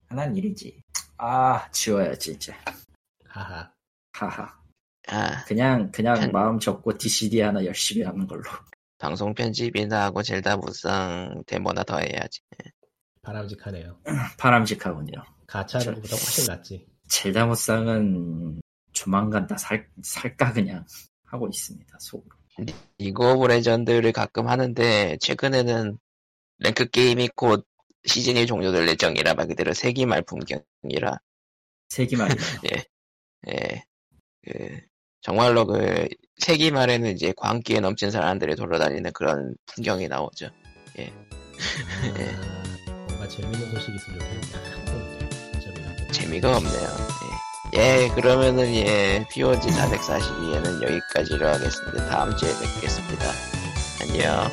Speaker 2: 하나는 일이지. 아 지워야지 이제.
Speaker 4: 하하
Speaker 2: 하하.
Speaker 1: 아,
Speaker 2: 그냥 그냥
Speaker 1: 편-
Speaker 2: 마음 접고 DCD 하나 열심히 하는 걸로.
Speaker 1: 방송 편집이나 하고 젤다 무쌍 데모나 더 해야지.
Speaker 4: 바람직하네요.
Speaker 2: 바람직하군요.
Speaker 4: 가차는 보다 훨씬 낫지.
Speaker 2: 젤다 무쌍은 조만간 다 살, 살까 그냥 하고 있습니다 속으로
Speaker 1: 리그 오브 레전드를 가끔 하는데 최근에는 랭크 게임이 곧 시즌이 종료될 예정이라 말 그대로 세기말 풍경이라
Speaker 2: 세기 말이네요
Speaker 1: 예. 그 정말로 그 세기 말에는 이제 광기에 넘친 사람들이 돌아다니는 그런 풍경이 나오죠.
Speaker 4: 아, 뭔가 재밌는 소식이 있으면 좋겠다. 재미가
Speaker 1: 재미가 없네요. 예. 예, 그러면은 예, POG 442에는 여기까지로 하겠습니다. 다음 주에 뵙겠습니다. 안녕.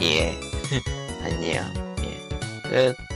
Speaker 1: 예. 안녕. 예. 끝.